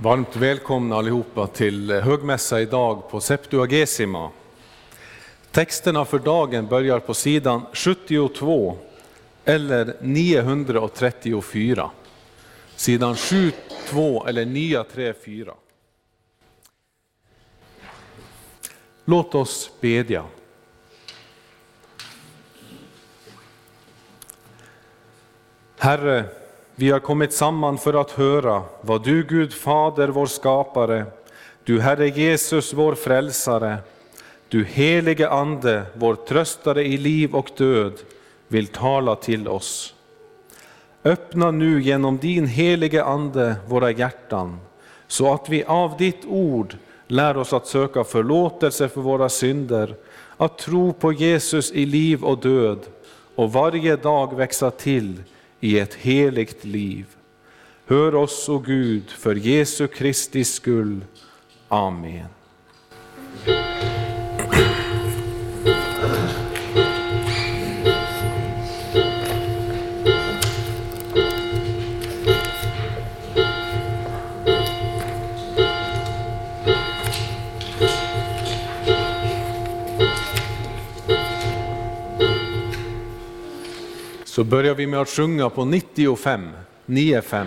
Varmt välkomna allihopa till högmässa idag på Septuagesima. Texterna för dagen börjar på sidan 72 eller 934. Sidan 72 eller 934. Låt oss bedja. Herre, vi har kommit samman för att höra vad du Gud Fader, vår skapare, du Herre Jesus, vår frälsare, du helige Ande, vår tröstare i liv och död, vill tala till oss. Öppna nu genom din helige Ande våra hjärtan, så att vi av ditt ord lär oss att söka förlåtelse för våra synder, att tro på Jesus i liv och död och varje dag växa till i ett heligt liv. Hör oss, o Gud, för Jesu Kristi skull. Amen. Så börjar vi med att sjunga på 95, 95.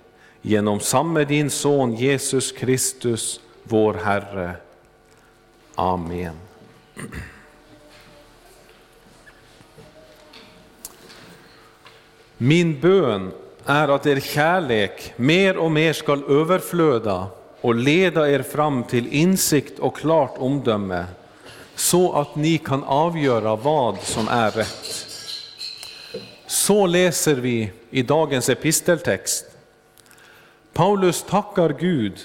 genom samme din son Jesus Kristus, vår Herre. Amen. Min bön är att er kärlek mer och mer skall överflöda och leda er fram till insikt och klart omdöme, så att ni kan avgöra vad som är rätt. Så läser vi i dagens episteltext. Paulus tackar Gud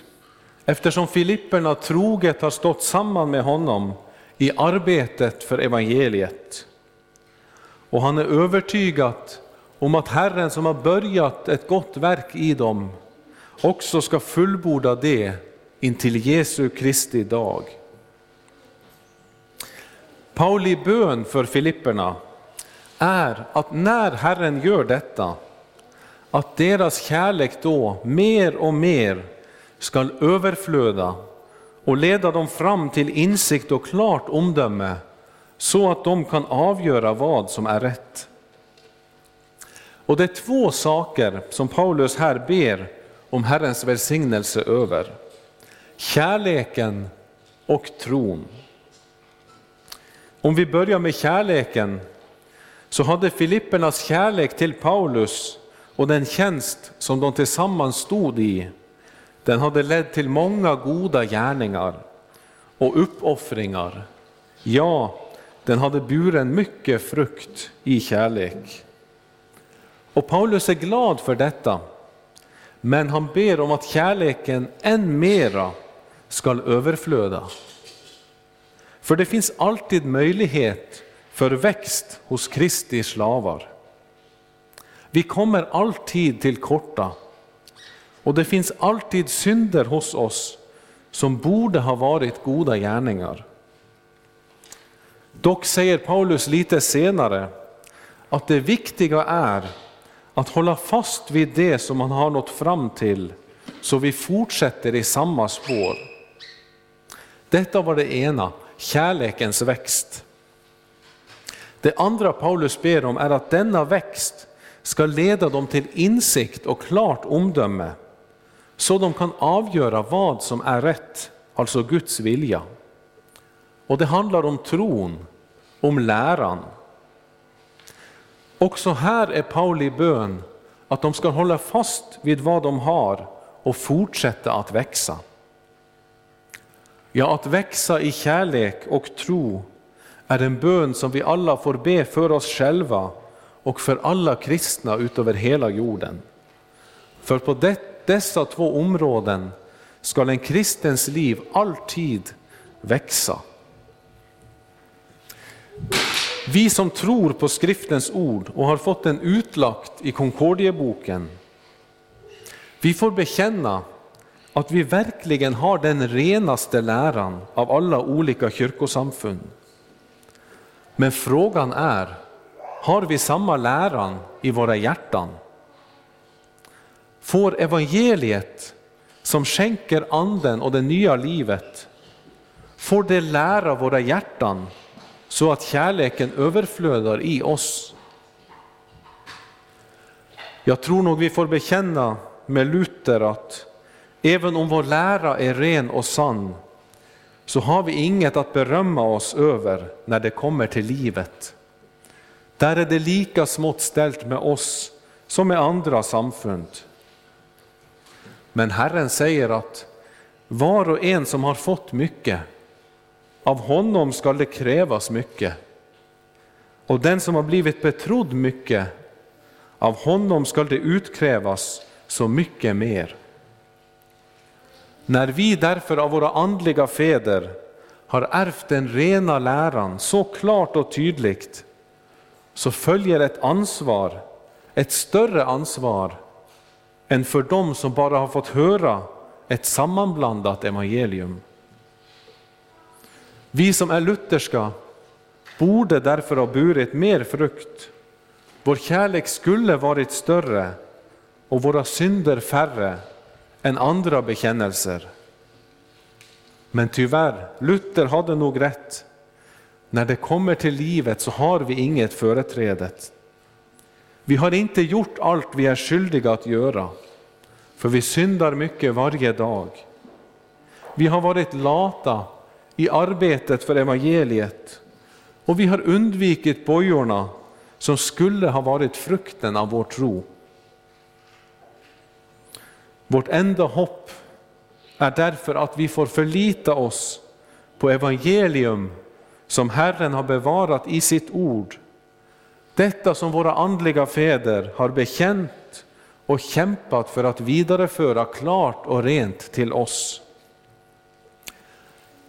eftersom Filipperna troget har stått samman med honom i arbetet för evangeliet. Och han är övertygad om att Herren som har börjat ett gott verk i dem också ska fullborda det intill Jesu Kristi dag. Pauli bön för Filipperna är att när Herren gör detta att deras kärlek då mer och mer skall överflöda och leda dem fram till insikt och klart omdöme så att de kan avgöra vad som är rätt. Och det är två saker som Paulus här ber om Herrens välsignelse över. Kärleken och tron. Om vi börjar med kärleken så hade Filippernas kärlek till Paulus och den tjänst som de tillsammans stod i, den hade lett till många goda gärningar och uppoffringar. Ja, den hade buren mycket frukt i kärlek. Och Paulus är glad för detta, men han ber om att kärleken än mera skall överflöda. För det finns alltid möjlighet för växt hos Kristi slavar. Vi kommer alltid till korta och det finns alltid synder hos oss som borde ha varit goda gärningar. Dock säger Paulus lite senare att det viktiga är att hålla fast vid det som man har nått fram till så vi fortsätter i samma spår. Detta var det ena, kärlekens växt. Det andra Paulus ber om är att denna växt ska leda dem till insikt och klart omdöme så de kan avgöra vad som är rätt, alltså Guds vilja. Och det handlar om tron, om läran. Också här är Pauli bön att de ska hålla fast vid vad de har och fortsätta att växa. Ja, att växa i kärlek och tro är en bön som vi alla får be för oss själva och för alla kristna utöver hela jorden. För på det, dessa två områden skall en kristens liv alltid växa. Vi som tror på skriftens ord och har fått den utlagt i Konkordieboken, vi får bekänna att vi verkligen har den renaste läran av alla olika kyrkosamfund. Men frågan är, har vi samma läran i våra hjärtan? Får evangeliet som skänker anden och det nya livet, får det lära våra hjärtan så att kärleken överflödar i oss? Jag tror nog vi får bekänna med Luther att även om vår lära är ren och sann så har vi inget att berömma oss över när det kommer till livet. Där är det lika smått ställt med oss som med andra samfund. Men Herren säger att var och en som har fått mycket, av honom skall det krävas mycket. Och den som har blivit betrodd mycket, av honom skall det utkrävas så mycket mer. När vi därför av våra andliga fäder har ärvt den rena läran så klart och tydligt, så följer ett ansvar, ett större ansvar än för dem som bara har fått höra ett sammanblandat evangelium. Vi som är lutherska borde därför ha burit mer frukt. Vår kärlek skulle varit större och våra synder färre än andra bekännelser. Men tyvärr, Luther hade nog rätt. När det kommer till livet så har vi inget företrädet. Vi har inte gjort allt vi är skyldiga att göra, för vi syndar mycket varje dag. Vi har varit lata i arbetet för evangeliet och vi har undvikit bojorna som skulle ha varit frukten av vår tro. Vårt enda hopp är därför att vi får förlita oss på evangelium som Herren har bevarat i sitt ord. Detta som våra andliga fäder har bekänt och kämpat för att vidareföra klart och rent till oss.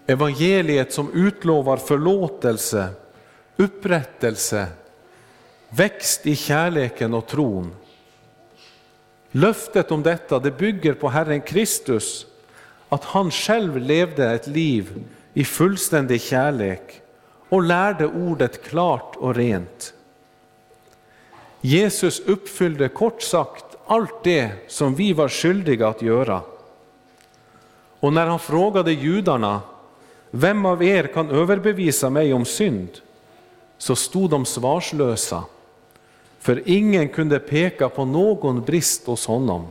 Evangeliet som utlovar förlåtelse, upprättelse, växt i kärleken och tron Löftet om detta det bygger på Herren Kristus, att han själv levde ett liv i fullständig kärlek och lärde ordet klart och rent. Jesus uppfyllde kort sagt allt det som vi var skyldiga att göra. Och när han frågade judarna, vem av er kan överbevisa mig om synd? Så stod de svarslösa, för ingen kunde peka på någon brist hos honom.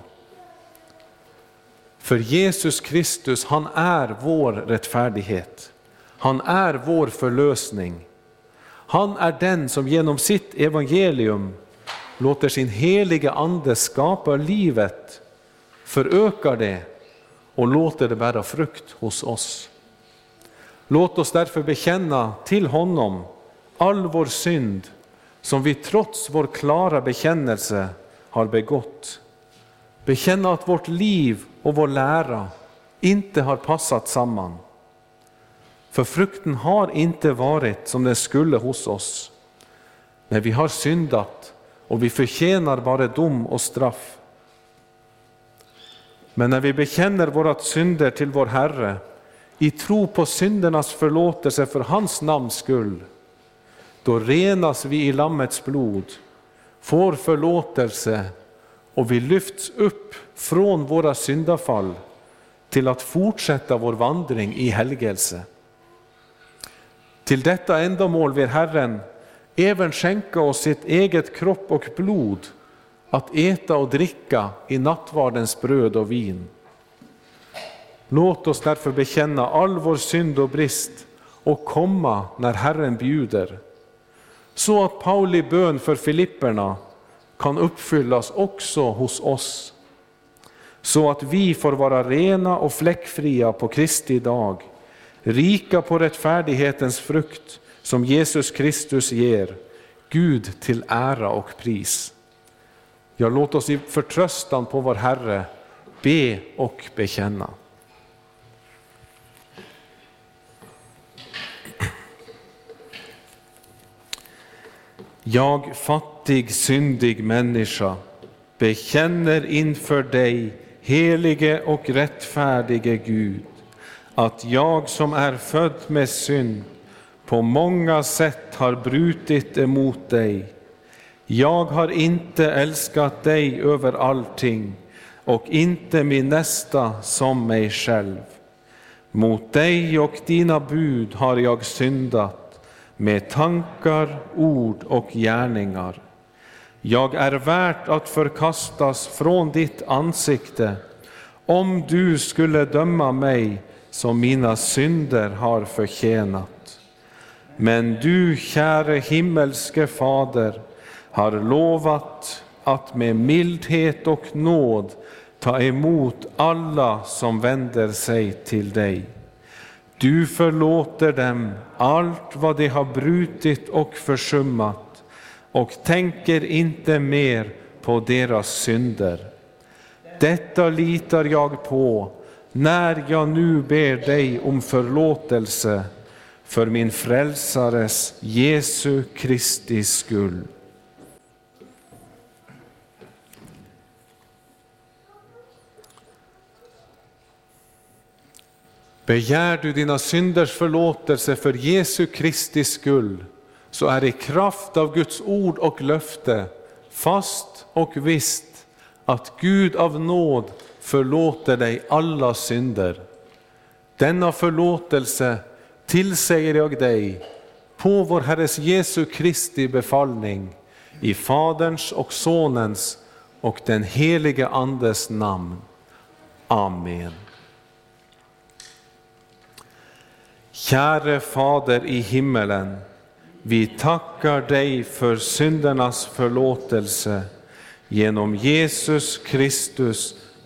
För Jesus Kristus, han är vår rättfärdighet. Han är vår förlösning. Han är den som genom sitt evangelium låter sin heliga Ande skapa livet, förökar det och låter det bära frukt hos oss. Låt oss därför bekänna till honom all vår synd som vi trots vår klara bekännelse har begått. Bekänna att vårt liv och vår lära inte har passat samman. För frukten har inte varit som den skulle hos oss. Men vi har syndat och vi förtjänar bara dom och straff. Men när vi bekänner våra synder till vår Herre i tro på syndernas förlåtelse för hans namns skull, då renas vi i Lammets blod, får förlåtelse och vi lyfts upp från våra syndafall till att fortsätta vår vandring i helgelse. Till detta ändamål vill Herren även skänka oss sitt eget kropp och blod att äta och dricka i nattvardens bröd och vin. Låt oss därför bekänna all vår synd och brist och komma när Herren bjuder, så att Pauli bön för Filipperna kan uppfyllas också hos oss, så att vi får vara rena och fläckfria på Kristi dag, rika på rättfärdighetens frukt som Jesus Kristus ger, Gud till ära och pris. Ja, låt oss i förtröstan på vår Herre be och bekänna. Jag fattig, syndig människa bekänner inför dig, helige och rättfärdige Gud, att jag som är född med synd på många sätt har brutit emot dig. Jag har inte älskat dig över allting och inte min nästa som mig själv. Mot dig och dina bud har jag syndat med tankar, ord och gärningar. Jag är värt att förkastas från ditt ansikte om du skulle döma mig som mina synder har förtjänat. Men du, käre himmelske Fader, har lovat att med mildhet och nåd ta emot alla som vänder sig till dig. Du förlåter dem allt vad de har brutit och försummat och tänker inte mer på deras synder. Detta litar jag på när jag nu ber dig om förlåtelse för min frälsares Jesu Kristi skull. Begär du dina synders förlåtelse för Jesu Kristi skull, så är i kraft av Guds ord och löfte fast och visst att Gud av nåd förlåter dig alla synder. Denna förlåtelse tillsäger jag dig på vår Herres Jesu Kristi befallning i Faderns och Sonens och den helige Andes namn. Amen. Käre Fader i himmelen, vi tackar dig för syndernas förlåtelse genom Jesus Kristus,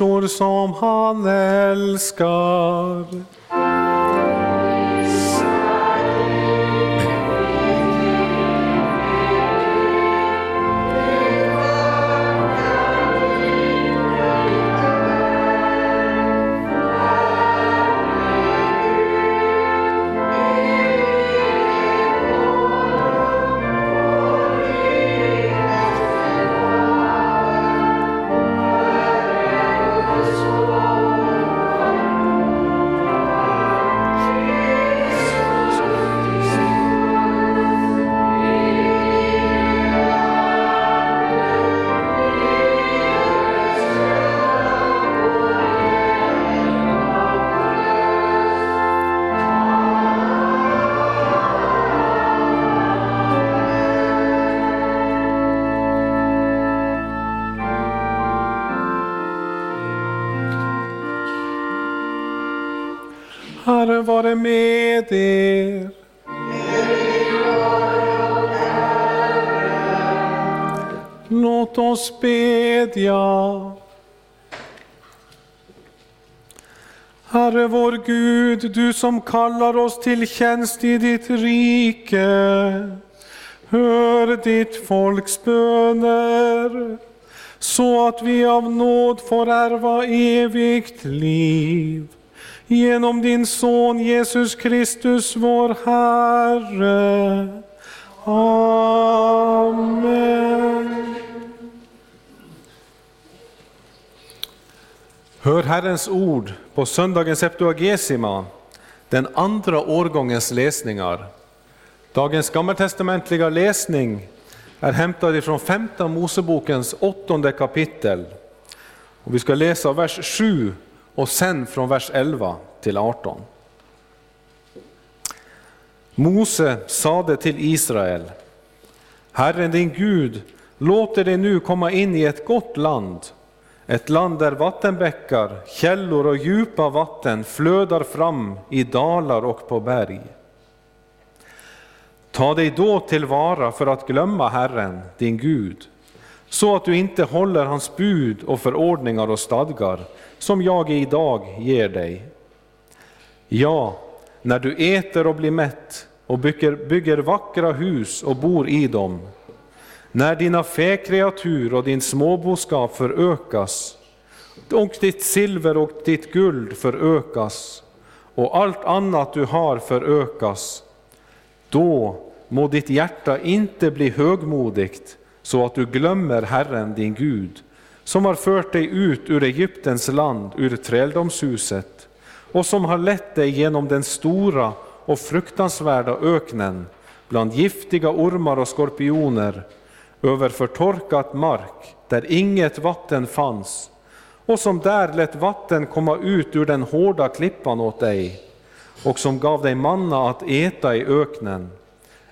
Människor som han älskar. Du som kallar oss till tjänst i ditt rike. Hör ditt folks böner så att vi av nåd får ärva evigt liv. Genom din son Jesus Kristus, vår Herre. Amen. Hör Herrens ord på söndagens Septuagesima, den andra årgångens läsningar. Dagens gammaltestamentliga läsning är hämtad ifrån femte Mosebokens åttonde kapitel. Och vi ska läsa vers 7 och sen från vers 11 till 18. Mose sade till Israel, Herren din Gud låter dig nu komma in i ett gott land, ett land där vattenbäckar, källor och djupa vatten flödar fram i dalar och på berg. Ta dig då tillvara för att glömma Herren, din Gud, så att du inte håller hans bud och förordningar och stadgar, som jag idag ger dig. Ja, när du äter och blir mätt och bygger, bygger vackra hus och bor i dem, när dina fäkreatur och din småboskap förökas, och ditt silver och ditt guld förökas, och allt annat du har förökas, då må ditt hjärta inte bli högmodigt så att du glömmer Herren din Gud, som har fört dig ut ur Egyptens land, ur träldomshuset, och som har lett dig genom den stora och fruktansvärda öknen, bland giftiga ormar och skorpioner, över förtorkat mark, där inget vatten fanns, och som där lät vatten komma ut ur den hårda klippan åt dig, och som gav dig manna att äta i öknen,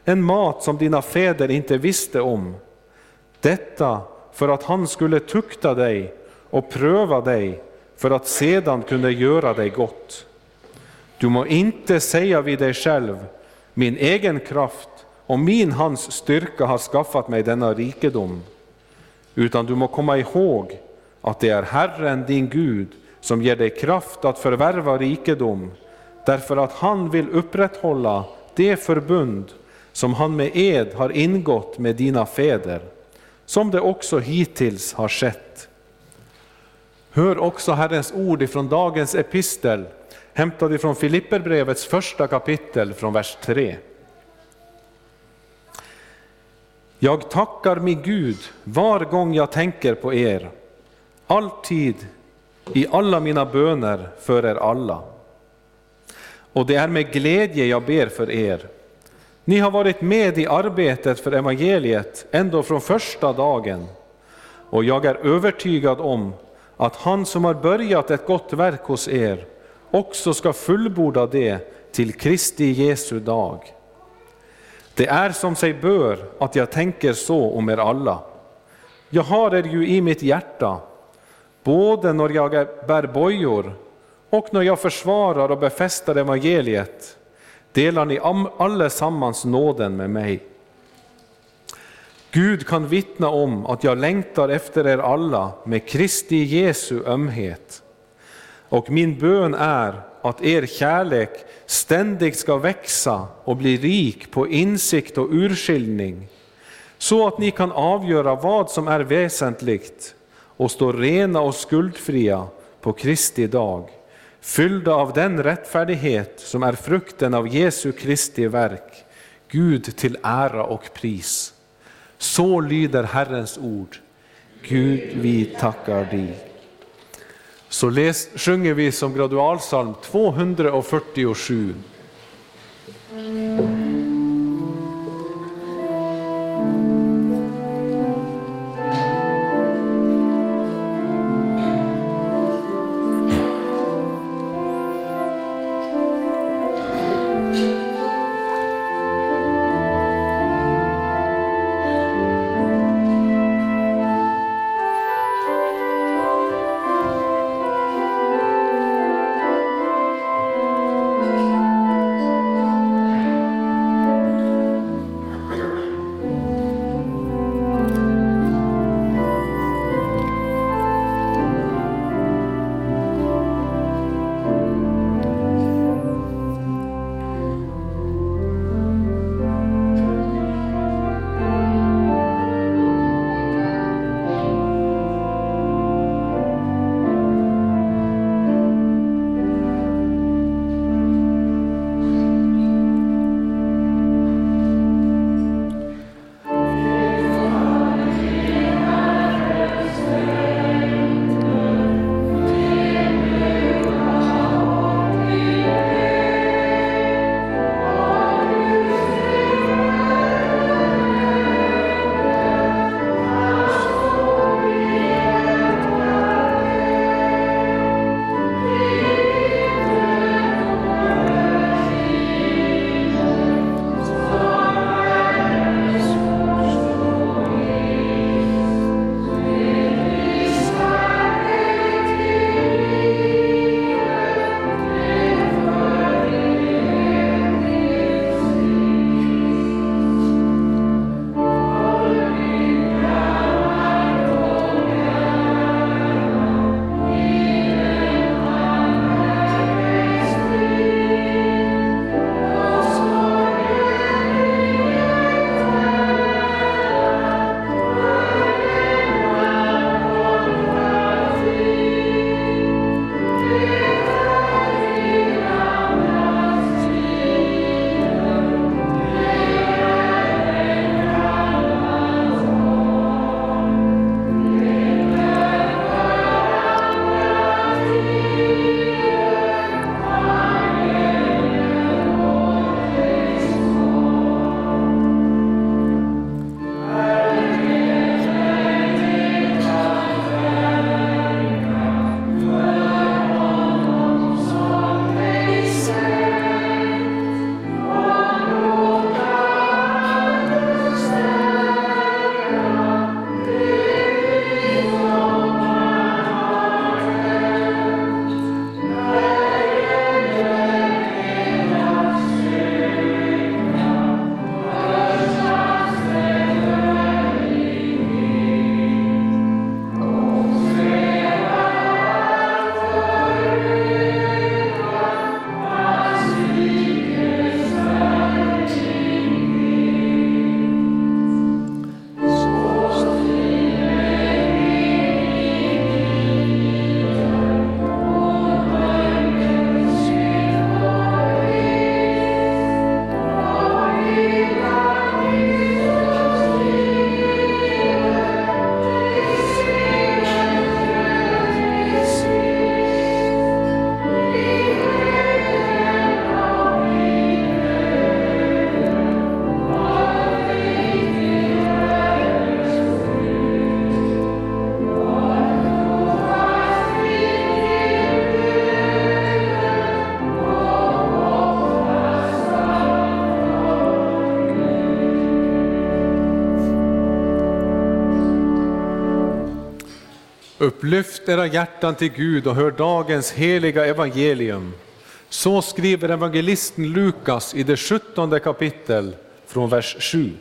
en mat som dina fäder inte visste om. Detta för att han skulle tukta dig och pröva dig för att sedan kunna göra dig gott. Du må inte säga vid dig själv, min egen kraft och min hands styrka har skaffat mig denna rikedom, utan du må komma ihåg att det är Herren din Gud som ger dig kraft att förvärva rikedom, därför att han vill upprätthålla det förbund som han med ed har ingått med dina fäder som det också hittills har skett. Hör också Herrens ord ifrån dagens epistel, hämtad ifrån Filipperbrevets första kapitel från vers 3. Jag tackar min Gud var gång jag tänker på er, alltid i alla mina böner för er alla. Och det är med glädje jag ber för er, ni har varit med i arbetet för evangeliet ända från första dagen. Och jag är övertygad om att han som har börjat ett gott verk hos er också ska fullborda det till Kristi Jesu dag. Det är som sig bör att jag tänker så om er alla. Jag har er ju i mitt hjärta, både när jag bär bojor och när jag försvarar och befäster evangeliet delar ni allesammans nåden med mig. Gud kan vittna om att jag längtar efter er alla med Kristi Jesu ömhet. Och min bön är att er kärlek ständigt ska växa och bli rik på insikt och urskiljning, så att ni kan avgöra vad som är väsentligt och stå rena och skuldfria på Kristi dag, fyllda av den rättfärdighet som är frukten av Jesu Kristi verk, Gud till ära och pris. Så lyder Herrens ord. Gud, vi tackar dig. Så läs, sjunger vi som gradualsalm 247. Upplyft era hjärtan till Gud och hör dagens heliga evangelium. Så skriver evangelisten Lukas i det sjuttonde kapitel från vers 7.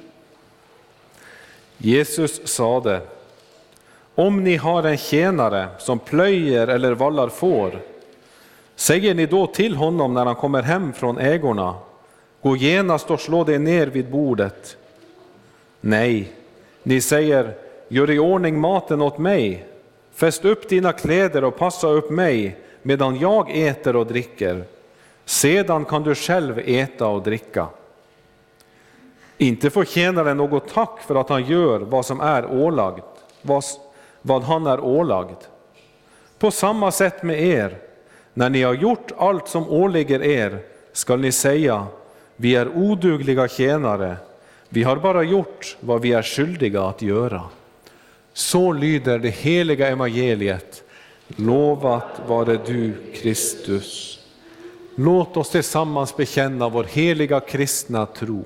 Jesus sade, om ni har en tjänare som plöjer eller vallar får, säger ni då till honom när han kommer hem från ägorna, gå genast och slå dig ner vid bordet. Nej, ni säger, gör i ordning maten åt mig, fäst upp dina kläder och passa upp mig medan jag äter och dricker. Sedan kan du själv äta och dricka. Inte förtjänar det något tack för att han gör vad som är ålagt, vad, vad han är ålagd. På samma sätt med er, när ni har gjort allt som åligger er, skall ni säga, vi är odugliga tjänare, vi har bara gjort vad vi är skyldiga att göra. Så lyder det heliga evangeliet. Lovat vare du, Kristus. Låt oss tillsammans bekänna vår heliga kristna tro.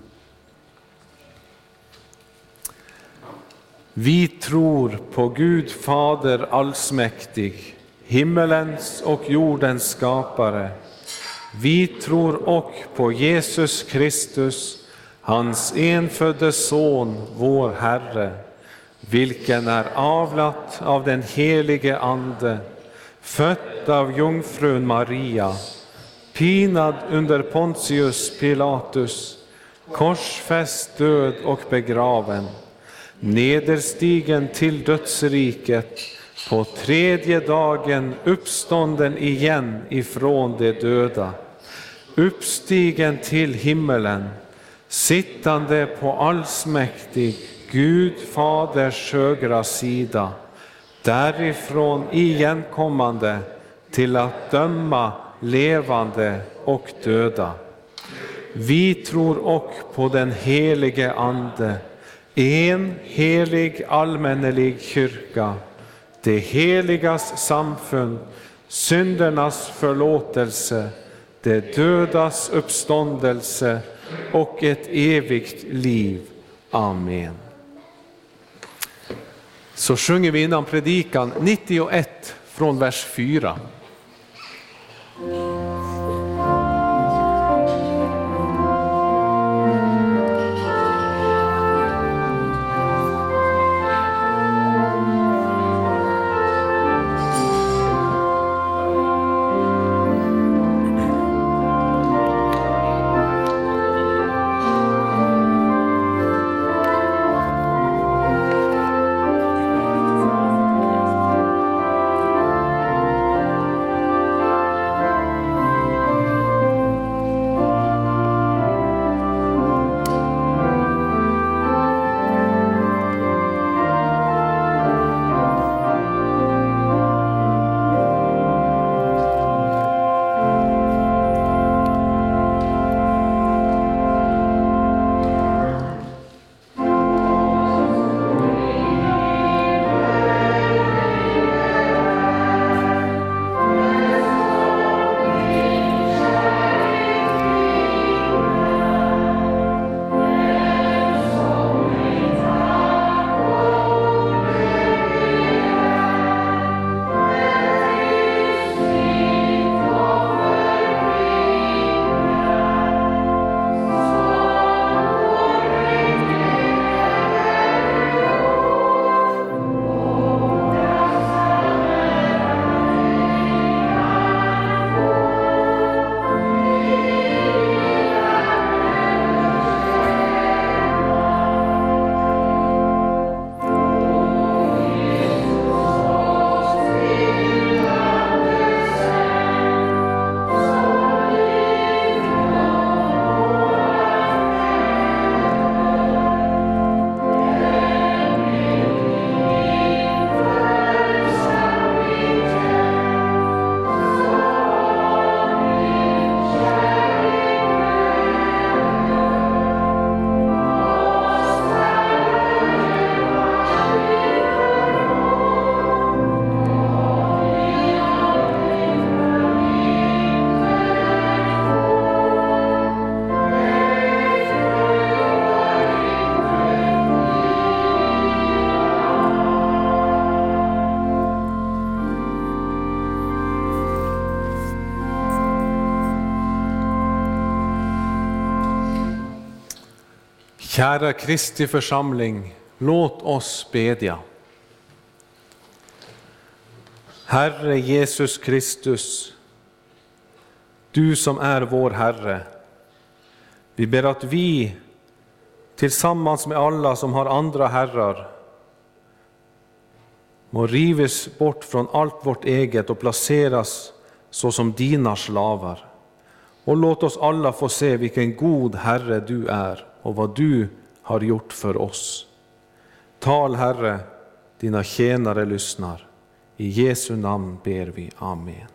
Vi tror på Gud Fader allsmäktig, himmelens och jordens skapare. Vi tror och på Jesus Kristus, hans enfödde Son, vår Herre, vilken är avlat av den helige Ande, född av jungfrun Maria, pinad under Pontius Pilatus, korsfäst, död och begraven, nederstigen till dödsriket, på tredje dagen uppstånden igen ifrån de döda, uppstigen till himmelen, sittande på allsmäktig Gud Faders högra sida, därifrån igenkommande till att döma levande och döda. Vi tror och på den helige Ande, en helig allmännelig kyrka, det heligas samfund, syndernas förlåtelse, det dödas uppståndelse och ett evigt liv. Amen. Så sjunger vi innan predikan 91 från vers 4. Kära Kristi församling, låt oss bedja. Herre Jesus Kristus, du som är vår Herre, vi ber att vi tillsammans med alla som har andra herrar må rivas bort från allt vårt eget och placeras såsom dina slavar. Och låt oss alla få se vilken god Herre du är och vad du har gjort för oss. Tal Herre, dina tjänare lyssnar. I Jesu namn ber vi. Amen.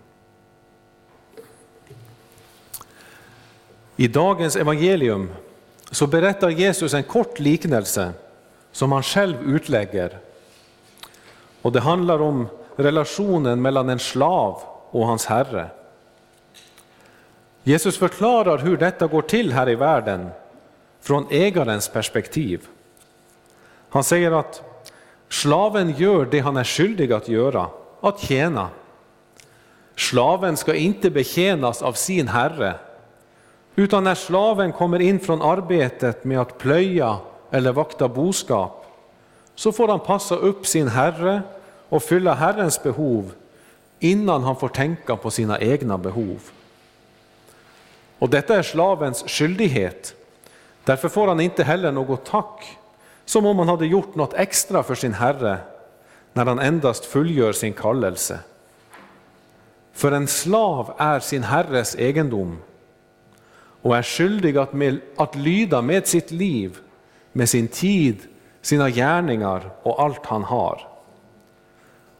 I dagens evangelium så berättar Jesus en kort liknelse som han själv utlägger. Och det handlar om relationen mellan en slav och hans herre. Jesus förklarar hur detta går till här i världen från ägarens perspektiv. Han säger att slaven gör det han är skyldig att göra, att tjäna. Slaven ska inte betjänas av sin herre, utan när slaven kommer in från arbetet med att plöja eller vakta boskap, så får han passa upp sin herre och fylla Herrens behov innan han får tänka på sina egna behov. Och detta är slavens skyldighet. Därför får han inte heller något tack, som om han hade gjort något extra för sin herre när han endast fullgör sin kallelse. För en slav är sin herres egendom och är skyldig att, med, att lyda med sitt liv, med sin tid, sina gärningar och allt han har.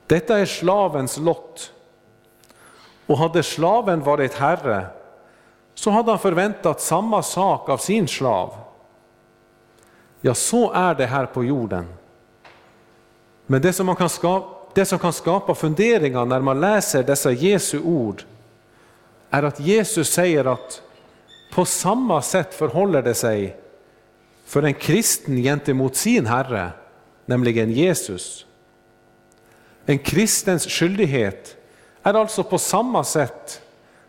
Detta är slavens lott. Och hade slaven varit herre så hade han förväntat samma sak av sin slav. Ja, så är det här på jorden. Men det som, man kan skapa, det som kan skapa funderingar när man läser dessa Jesu ord är att Jesus säger att på samma sätt förhåller det sig för en kristen gentemot sin Herre, nämligen Jesus. En kristens skyldighet är alltså på samma sätt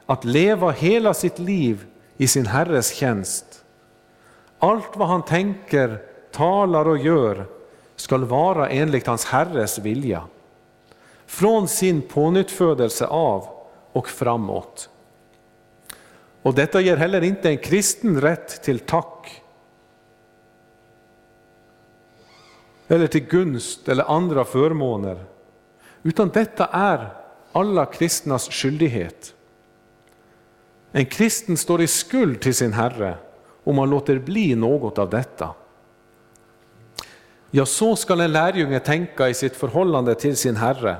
att leva hela sitt liv i sin Herres tjänst. Allt vad han tänker, talar och gör skall vara enligt hans Herres vilja. Från sin pånyttfödelse av och framåt. Och detta ger heller inte en kristen rätt till tack eller till gunst eller andra förmåner, utan detta är alla kristnas skyldighet. En kristen står i skuld till sin Herre om man låter bli något av detta. Ja, så skall en lärjunge tänka i sitt förhållande till sin Herre.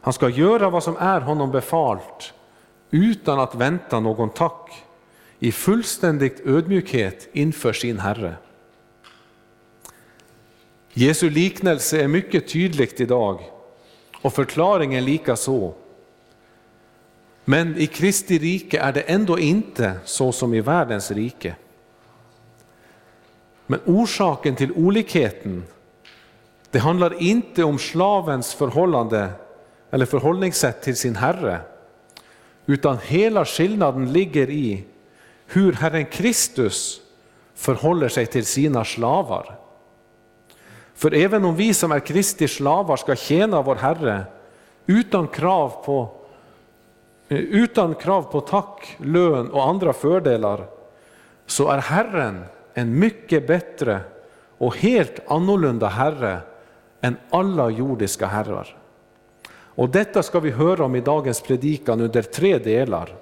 Han ska göra vad som är honom befalt utan att vänta någon tack, i fullständig ödmjukhet inför sin Herre. Jesu liknelse är mycket tydligt idag och förklaringen lika så. Men i Kristi rike är det ändå inte så som i världens rike. Men orsaken till olikheten, det handlar inte om slavens förhållande eller förhållningssätt till sin herre, utan hela skillnaden ligger i hur Herren Kristus förhåller sig till sina slavar. För även om vi som är Kristi slavar ska tjäna vår Herre utan krav på Eh, utan krav på tack, lön och andra fördelar, så är Herren en mycket bättre och helt annorlunda Herre än alla jordiska herrar. Och detta ska vi höra om i dagens predikan under tre delar,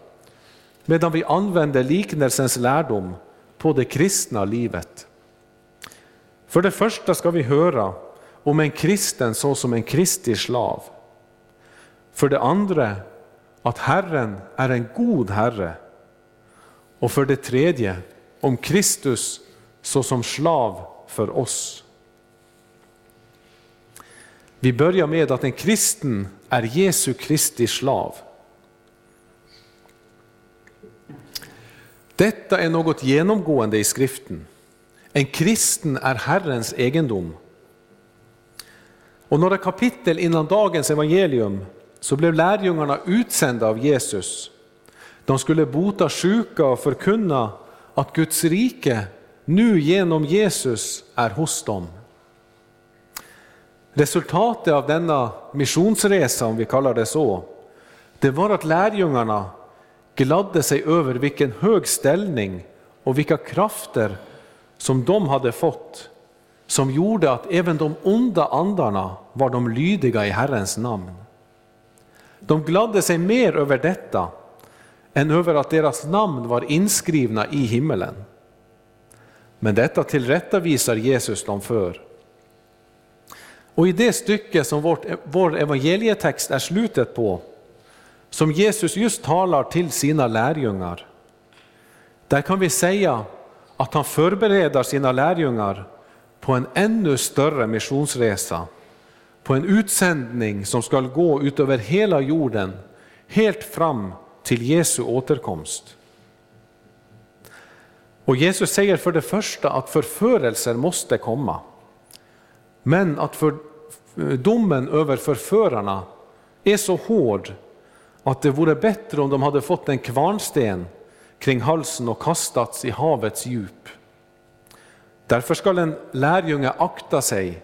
medan vi använder liknelsens lärdom på det kristna livet. För det första ska vi höra om en kristen såsom en Kristi slav. För det andra att Herren är en god Herre. Och för det tredje, om Kristus såsom slav för oss. Vi börjar med att en kristen är Jesu Kristi slav. Detta är något genomgående i skriften. En kristen är Herrens egendom. Och några kapitel innan dagens evangelium så blev lärjungarna utsända av Jesus. De skulle bota sjuka och förkunna att Guds rike nu genom Jesus är hos dem. Resultatet av denna missionsresa, om vi kallar det så, det var att lärjungarna gladde sig över vilken hög ställning och vilka krafter som de hade fått, som gjorde att även de onda andarna var de lydiga i Herrens namn. De gladde sig mer över detta än över att deras namn var inskrivna i himmelen. Men detta tillrättavisar Jesus dem för. Och i det stycke som vårt, vår evangelietext är slutet på, som Jesus just talar till sina lärjungar, där kan vi säga att han förbereder sina lärjungar på en ännu större missionsresa, på en utsändning som ska gå ut över hela jorden, helt fram till Jesu återkomst. Och Jesus säger för det första att förförelser måste komma, men att för, eh, domen över förförarna är så hård att det vore bättre om de hade fått en kvarnsten kring halsen och kastats i havets djup. Därför skall en lärjunge akta sig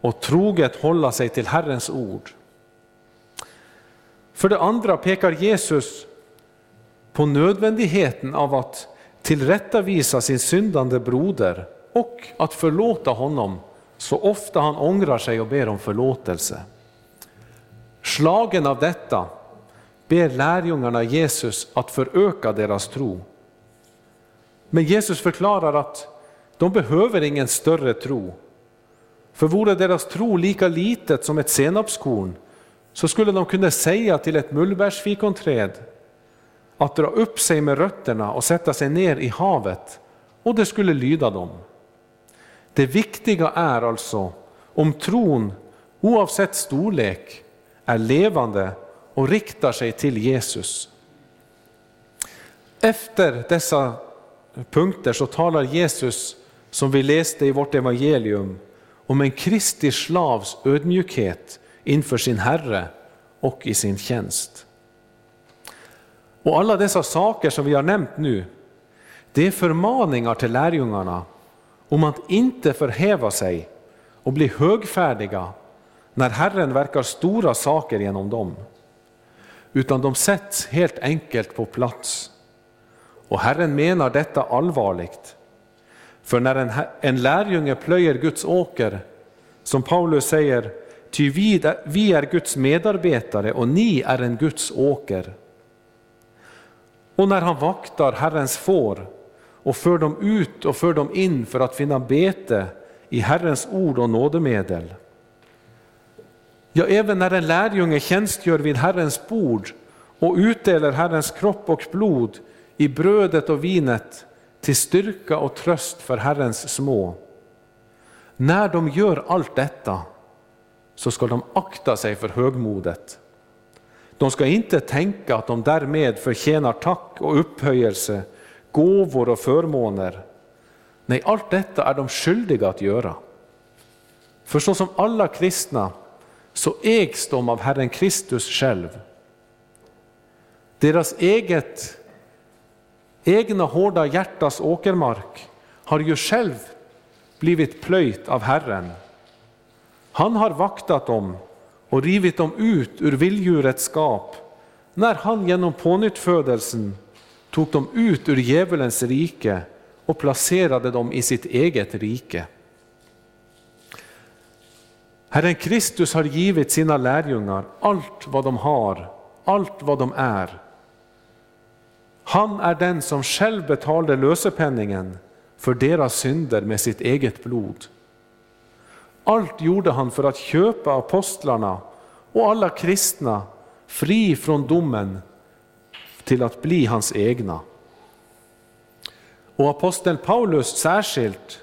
och troget hålla sig till Herrens ord. För det andra pekar Jesus på nödvändigheten av att tillrättavisa sin syndande broder och att förlåta honom så ofta han ångrar sig och ber om förlåtelse. Slagen av detta ber lärjungarna Jesus att föröka deras tro. Men Jesus förklarar att de behöver ingen större tro. För vore deras tro lika litet som ett senapskorn så skulle de kunna säga till ett mullbärsfikonträd att dra upp sig med rötterna och sätta sig ner i havet och det skulle lyda dem. Det viktiga är alltså om tron, oavsett storlek, är levande och riktar sig till Jesus. Efter dessa punkter så talar Jesus, som vi läste i vårt evangelium, om en Kristi slavs ödmjukhet inför sin Herre och i sin tjänst. Och alla dessa saker som vi har nämnt nu, det är förmaningar till lärjungarna om att inte förhäva sig och bli högfärdiga när Herren verkar stora saker genom dem. Utan de sätts helt enkelt på plats. Och Herren menar detta allvarligt. För när en, en lärjunge plöjer Guds åker, som Paulus säger, ty vi, vi är Guds medarbetare och ni är en Guds åker. Och när han vaktar Herrens får och för dem ut och för dem in för att finna bete i Herrens ord och nådemedel. Ja, även när en lärjunge tjänstgör vid Herrens bord och utdelar Herrens kropp och blod i brödet och vinet till styrka och tröst för Herrens små. När de gör allt detta så ska de akta sig för högmodet. De ska inte tänka att de därmed förtjänar tack och upphöjelse, gåvor och förmåner. Nej, allt detta är de skyldiga att göra. För så som alla kristna så ägs de av Herren Kristus själv. Deras eget, egna hårda hjärtas åkermark har ju själv blivit plöjt av Herren. Han har vaktat dem och rivit dem ut ur vilddjurets skap när han genom pånyttfödelsen tog dem ut ur djävulens rike och placerade dem i sitt eget rike. Herren Kristus har givit sina lärjungar allt vad de har, allt vad de är. Han är den som själv betalade lösepenningen för deras synder med sitt eget blod. Allt gjorde han för att köpa apostlarna och alla kristna fri från domen till att bli hans egna. Och aposteln Paulus särskilt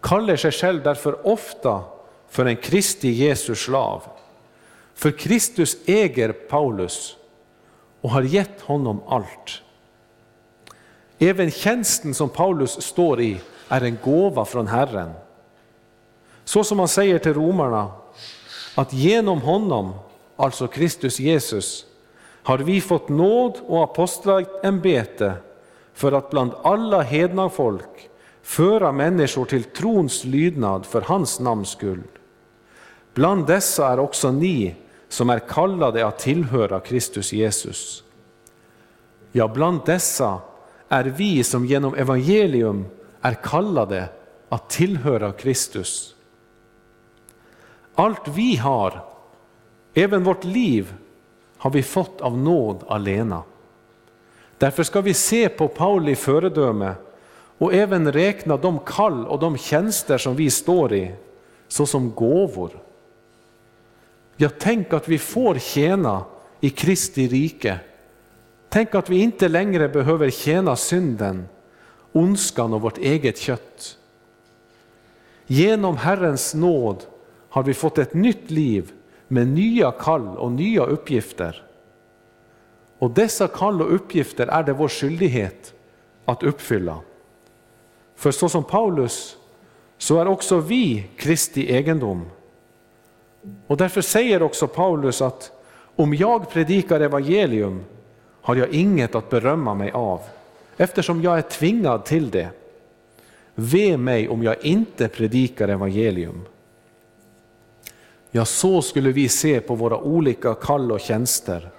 kallar sig själv därför ofta för en Kristi Jesu slav. För Kristus äger Paulus och har gett honom allt. Även tjänsten som Paulus står i är en gåva från Herren. Så som han säger till romarna, att genom honom, alltså Kristus Jesus, har vi fått nåd och apostlaämbete för att bland alla hedna folk föra människor till trons lydnad för hans namns skull. Bland dessa är också ni som är kallade att tillhöra Kristus Jesus. Ja, bland dessa är vi som genom evangelium är kallade att tillhöra Kristus. Allt vi har, även vårt liv, har vi fått av nåd alena. Därför ska vi se på Pauli föredöme och även räkna de kall och de tjänster som vi står i såsom gåvor. Jag tänk att vi får tjäna i Kristi rike. Tänk att vi inte längre behöver tjäna synden, ondskan och vårt eget kött. Genom Herrens nåd har vi fått ett nytt liv med nya kall och nya uppgifter. Och dessa kall och uppgifter är det vår skyldighet att uppfylla. För så som Paulus så är också vi Kristi egendom. Och därför säger också Paulus att om jag predikar evangelium har jag inget att berömma mig av, eftersom jag är tvingad till det. Ve mig om jag inte predikar evangelium. Ja, så skulle vi se på våra olika kall och tjänster,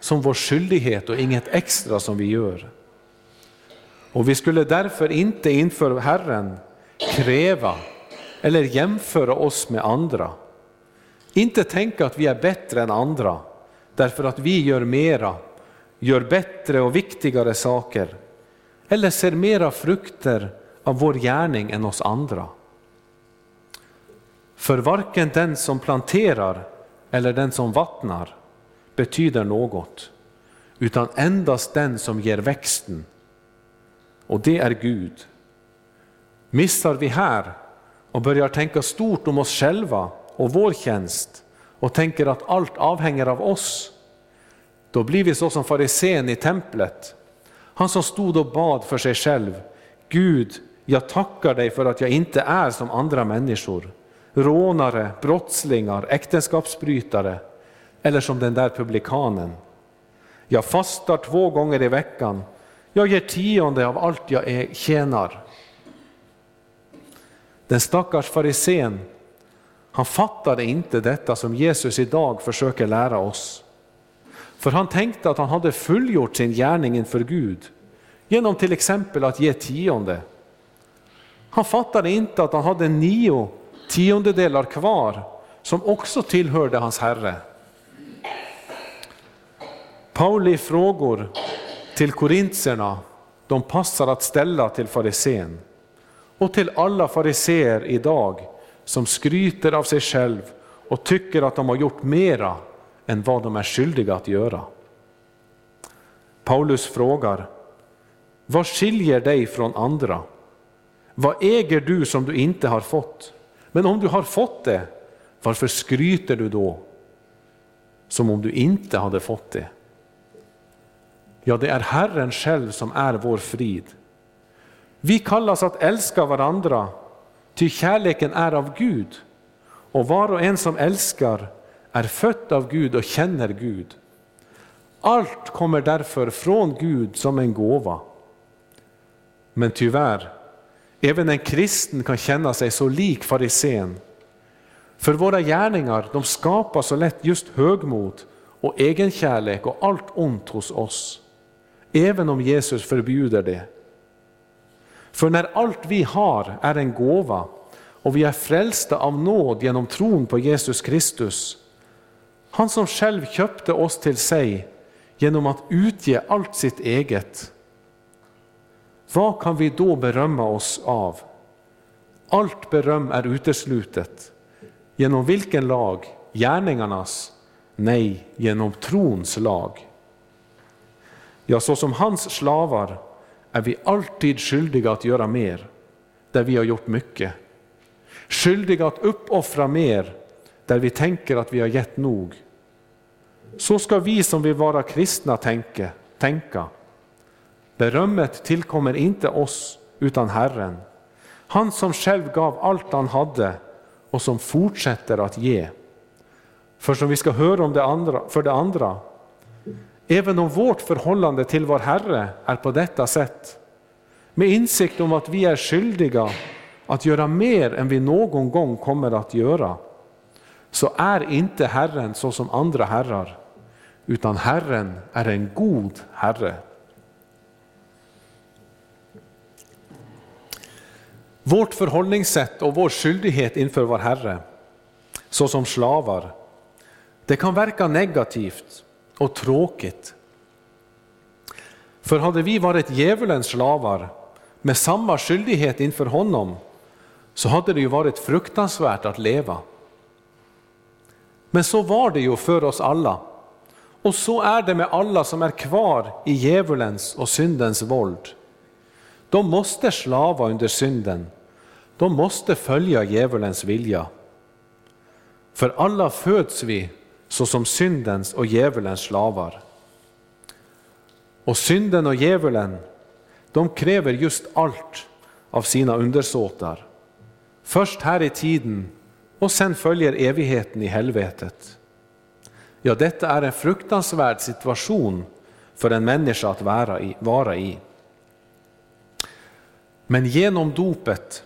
som vår skyldighet och inget extra som vi gör. Och vi skulle därför inte inför Herren kräva eller jämföra oss med andra. Inte tänka att vi är bättre än andra därför att vi gör mera, gör bättre och viktigare saker eller ser mera frukter av vår gärning än oss andra. För varken den som planterar eller den som vattnar betyder något, utan endast den som ger växten, och det är Gud. Missar vi här och börjar tänka stort om oss själva och vår tjänst och tänker att allt avhänger av oss, då blir vi så som farisén i templet. Han som stod och bad för sig själv. Gud, jag tackar dig för att jag inte är som andra människor. Rånare, brottslingar, äktenskapsbrytare eller som den där publikanen. Jag fastar två gånger i veckan. Jag ger tionde av allt jag är, tjänar. Den stackars farisén han fattade inte detta som Jesus idag försöker lära oss. För han tänkte att han hade fullgjort sin gärning inför Gud genom till exempel att ge tionde. Han fattade inte att han hade nio tiondedelar kvar som också tillhörde hans Herre. Pauli frågor till korintierna, de passar att ställa till farisén och till alla fariseer idag som skryter av sig själv och tycker att de har gjort mera än vad de är skyldiga att göra. Paulus frågar, vad skiljer dig från andra? Vad äger du som du inte har fått? Men om du har fått det, varför skryter du då som om du inte hade fått det? Ja, det är Herren själv som är vår frid. Vi kallas att älska varandra Ty kärleken är av Gud och var och en som älskar är född av Gud och känner Gud. Allt kommer därför från Gud som en gåva. Men tyvärr, även en kristen kan känna sig så lik farisén. För våra gärningar de skapar så lätt just högmod och egenkärlek och allt ont hos oss. Även om Jesus förbjuder det. För när allt vi har är en gåva och vi är frälsta av nåd genom tron på Jesus Kristus, han som själv köpte oss till sig genom att utge allt sitt eget. Vad kan vi då berömma oss av? Allt beröm är uteslutet. Genom vilken lag? Gärningarnas? Nej, genom trons lag. Ja, så som hans slavar är vi alltid skyldiga att göra mer, där vi har gjort mycket. Skyldiga att uppoffra mer, där vi tänker att vi har gett nog. Så ska vi som vill vara kristna tänka. tänka. Berömmet tillkommer inte oss, utan Herren. Han som själv gav allt han hade och som fortsätter att ge. För som vi ska höra om det andra, för det andra, även om vårt förhållande till vår Herre är på detta sätt, med insikt om att vi är skyldiga att göra mer än vi någon gång kommer att göra, så är inte Herren så som andra herrar, utan Herren är en god Herre. Vårt förhållningssätt och vår skyldighet inför vår Herre, såsom slavar, det kan verka negativt och tråkigt. För hade vi varit djävulens slavar med samma skyldighet inför honom, så hade det ju varit fruktansvärt att leva. Men så var det ju för oss alla. Och så är det med alla som är kvar i djävulens och syndens våld. De måste slava under synden. De måste följa djävulens vilja. För alla föds vi såsom syndens och djävulens slavar. Och synden och djävulen, de kräver just allt av sina undersåtar. Först här i tiden och sen följer evigheten i helvetet. Ja, detta är en fruktansvärd situation för en människa att vara i. Vara i. Men genom dopet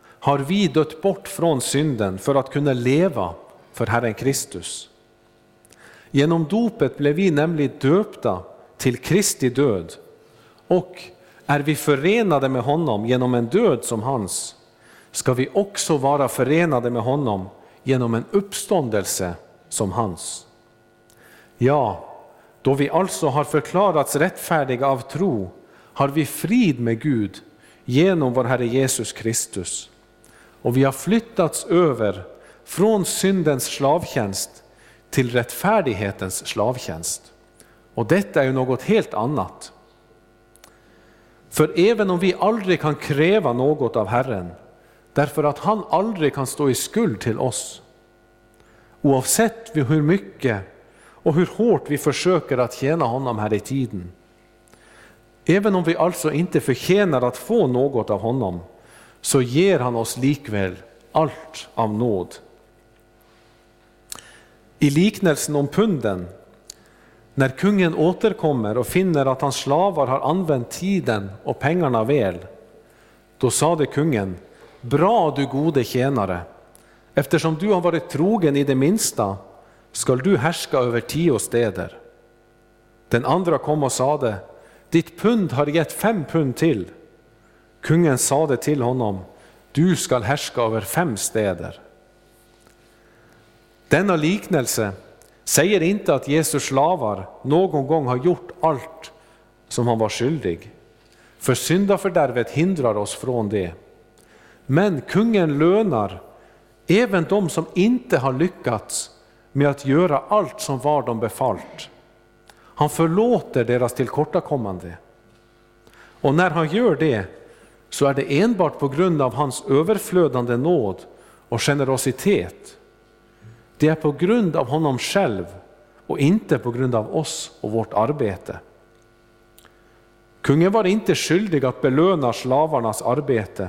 har vi dött bort från synden för att kunna leva för Herren Kristus. Genom dopet blev vi nämligen döpta till Kristi död och är vi förenade med honom genom en död som hans, ska vi också vara förenade med honom genom en uppståndelse som hans. Ja, då vi alltså har förklarats rättfärdiga av tro har vi frid med Gud genom vår Herre Jesus Kristus. Och vi har flyttats över från syndens slavtjänst till rättfärdighetens slavtjänst. Och detta är ju något helt annat. För även om vi aldrig kan kräva något av Herren, därför att han aldrig kan stå i skuld till oss, oavsett hur mycket och hur hårt vi försöker att tjäna honom här i tiden. Även om vi alltså inte förtjänar att få något av honom, så ger han oss likväl allt av nåd. I liknelsen om punden, när kungen återkommer och finner att hans slavar har använt tiden och pengarna väl, då sade kungen, bra du gode tjänare, eftersom du har varit trogen i det minsta skall du härska över tio städer. Den andra kom och sade, ditt pund har gett fem pund till. Kungen sade till honom, du skall härska över fem städer. Denna liknelse säger inte att Jesus slavar någon gång har gjort allt som han var skyldig. För syndafördärvet hindrar oss från det. Men kungen lönar även de som inte har lyckats med att göra allt som var dem befallt. Han förlåter deras tillkortakommande. Och när han gör det så är det enbart på grund av hans överflödande nåd och generositet. Det är på grund av honom själv och inte på grund av oss och vårt arbete. Kungen var inte skyldig att belöna slavarnas arbete,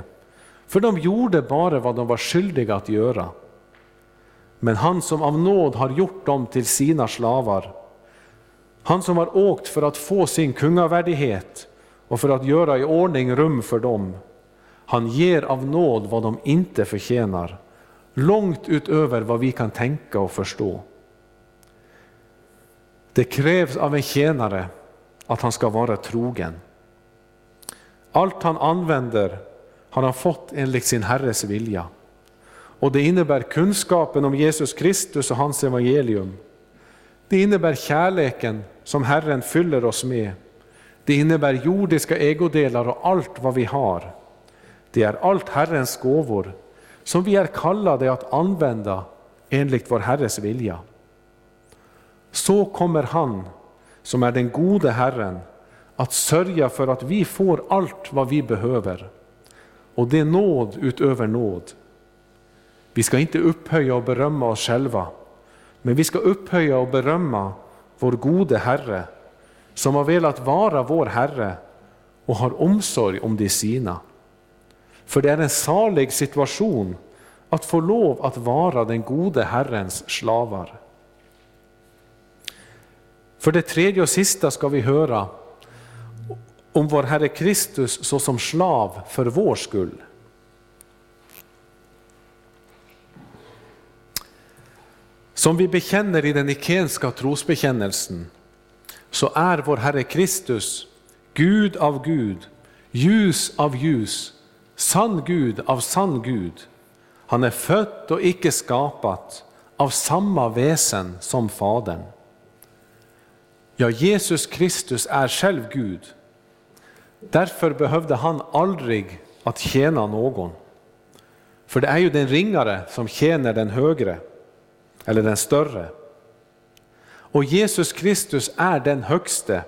för de gjorde bara vad de var skyldiga att göra. Men han som av nåd har gjort dem till sina slavar, han som har åkt för att få sin kungavärdighet och för att göra i ordning rum för dem, han ger av nåd vad de inte förtjänar långt utöver vad vi kan tänka och förstå. Det krävs av en tjänare att han ska vara trogen. Allt han använder har han fått enligt sin Herres vilja. Och det innebär kunskapen om Jesus Kristus och hans evangelium. Det innebär kärleken som Herren fyller oss med. Det innebär jordiska ägodelar och allt vad vi har. Det är allt Herrens gåvor som vi är kallade att använda enligt vår Herres vilja. Så kommer han, som är den gode Herren, att sörja för att vi får allt vad vi behöver. Och det är nåd utöver nåd. Vi ska inte upphöja och berömma oss själva, men vi ska upphöja och berömma vår gode Herre, som har velat vara vår Herre och har omsorg om de sina. För det är en salig situation att få lov att vara den gode Herrens slavar. För det tredje och sista ska vi höra om vår Herre Kristus såsom slav för vår skull. Som vi bekänner i den ikenska trosbekännelsen så är vår Herre Kristus Gud av Gud, ljus av ljus, sann Gud av sann Gud. Han är född och icke skapat av samma väsen som Fadern. Ja, Jesus Kristus är själv Gud. Därför behövde han aldrig att tjäna någon. För det är ju den ringare som tjänar den högre, eller den större. Och Jesus Kristus är den högste.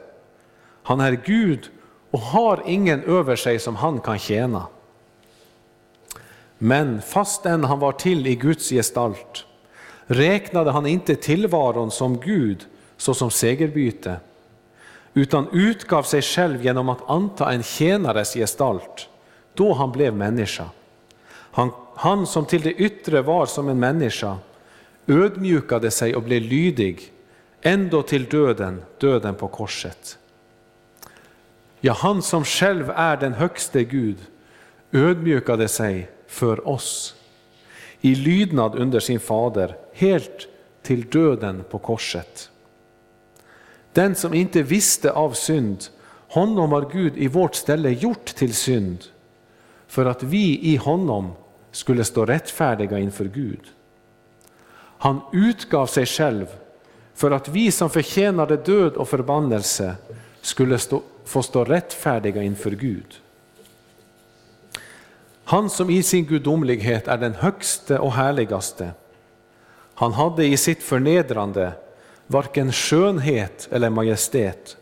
Han är Gud och har ingen över sig som han kan tjäna. Men fastän han var till i Guds gestalt räknade han inte tillvaron som Gud såsom segerbyte, utan utgav sig själv genom att anta en tjänares gestalt, då han blev människa. Han, han som till det yttre var som en människa ödmjukade sig och blev lydig, ändå till döden, döden på korset. Ja, han som själv är den högste Gud ödmjukade sig för oss i lydnad under sin fader, helt till döden på korset. Den som inte visste av synd, honom har Gud i vårt ställe gjort till synd, för att vi i honom skulle stå rättfärdiga inför Gud. Han utgav sig själv för att vi som förtjänade död och förbannelse skulle stå, få stå rättfärdiga inför Gud. Han som i sin gudomlighet är den högste och härligaste. Han hade i sitt förnedrande varken skönhet eller majestät.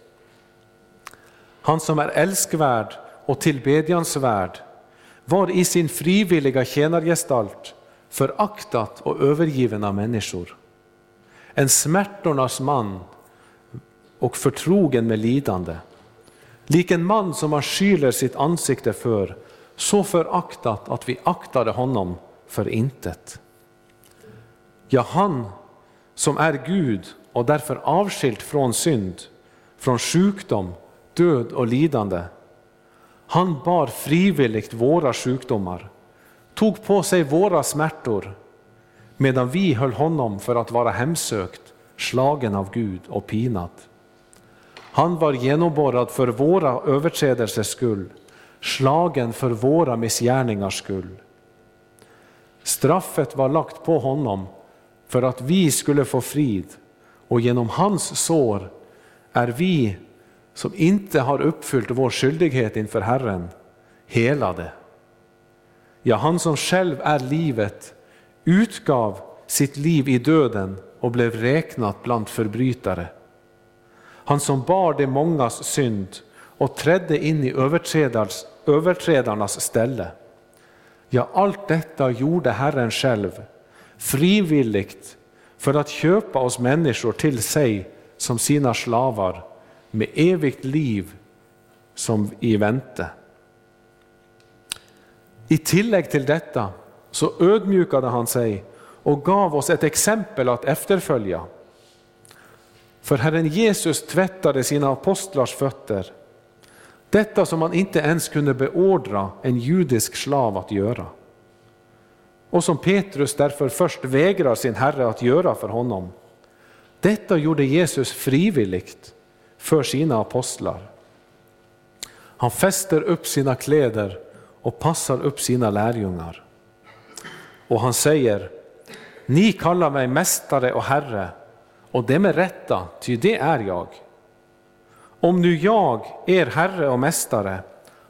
Han som är älskvärd och tillbedjansvärd var i sin frivilliga tjänargestalt föraktat och övergiven av människor. En smärtornas man och förtrogen med lidande. Lik en man som man skyler sitt ansikte för, så föraktat att vi aktade honom för intet. Ja, han som är Gud och därför avskilt från synd, från sjukdom, död och lidande. Han bar frivilligt våra sjukdomar, tog på sig våra smärtor, medan vi höll honom för att vara hemsökt, slagen av Gud och pinad. Han var genomborrad för våra överträdelsers skull, slagen för våra missgärningars skull. Straffet var lagt på honom för att vi skulle få frid och genom hans sår är vi som inte har uppfyllt vår skyldighet inför Herren helade. Ja, han som själv är livet utgav sitt liv i döden och blev räknat bland förbrytare. Han som bar de mångas synd och trädde in i överträdarnas ställe. Ja, allt detta gjorde Herren själv, frivilligt för att köpa oss människor till sig som sina slavar med evigt liv som i vänte. I tillägg till detta så ödmjukade han sig och gav oss ett exempel att efterfölja. För Herren Jesus tvättade sina apostlars fötter, detta som han inte ens kunde beordra en judisk slav att göra och som Petrus därför först vägrar sin Herre att göra för honom. Detta gjorde Jesus frivilligt för sina apostlar. Han fäster upp sina kläder och passar upp sina lärjungar. Och han säger, ni kallar mig mästare och herre, och det med rätta, ty det är jag. Om nu jag, er herre och mästare,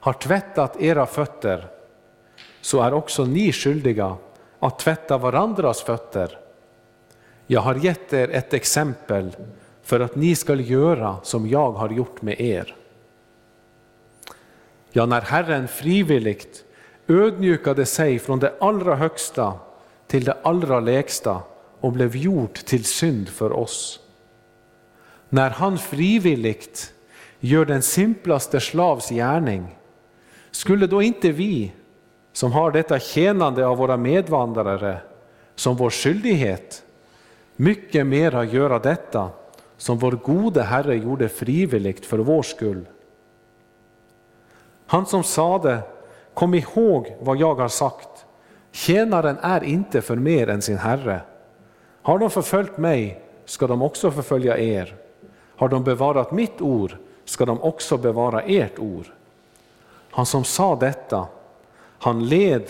har tvättat era fötter, så är också ni skyldiga att tvätta varandras fötter. Jag har gett er ett exempel för att ni skall göra som jag har gjort med er. Ja, när Herren frivilligt ödmjukade sig från det allra högsta till det allra lägsta och blev gjord till synd för oss. När han frivilligt gör den simplaste slavs gärning, skulle då inte vi som har detta tjänande av våra medvandrare som vår skyldighet, mycket mera göra detta som vår gode Herre gjorde frivilligt för vår skull. Han som sade, kom ihåg vad jag har sagt, tjänaren är inte för mer än sin Herre. Har de förföljt mig ska de också förfölja er. Har de bevarat mitt ord ska de också bevara ert ord. Han som sa detta, han led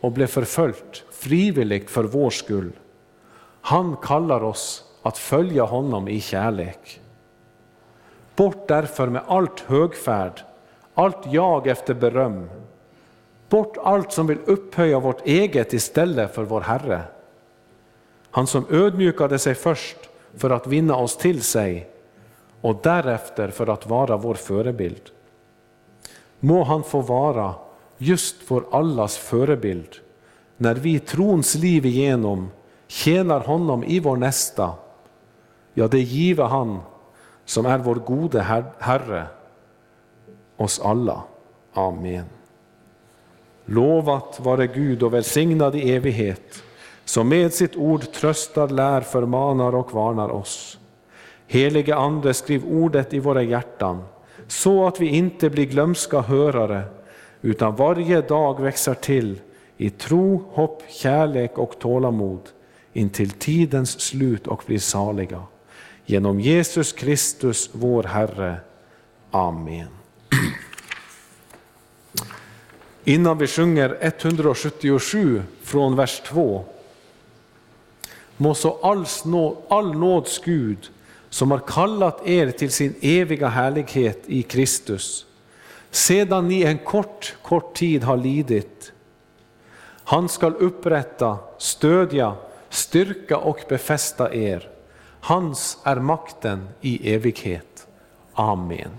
och blev förföljd frivilligt för vår skull. Han kallar oss att följa honom i kärlek. Bort därför med allt högfärd, allt jag efter beröm. Bort allt som vill upphöja vårt eget istället för vår Herre. Han som ödmjukade sig först för att vinna oss till sig och därefter för att vara vår förebild. Må han få vara just vår allas förebild när vi trons liv igenom tjänar honom i vår nästa. Ja, det give han som är vår gode Herre, oss alla. Amen. Lovat vare Gud och välsignad i evighet, som med sitt ord tröstar, lär, förmanar och varnar oss. Helige Ande, skriv ordet i våra hjärtan, så att vi inte blir glömska hörare, utan varje dag växer till i tro, hopp, kärlek och tålamod intill tidens slut och blir saliga. Genom Jesus Kristus, vår Herre. Amen. Innan vi sjunger 177 från vers 2. Må så all nåds Gud, som har kallat er till sin eviga härlighet i Kristus, sedan ni en kort, kort tid har lidit. Han skall upprätta, stödja, styrka och befästa er. Hans är makten i evighet. Amen.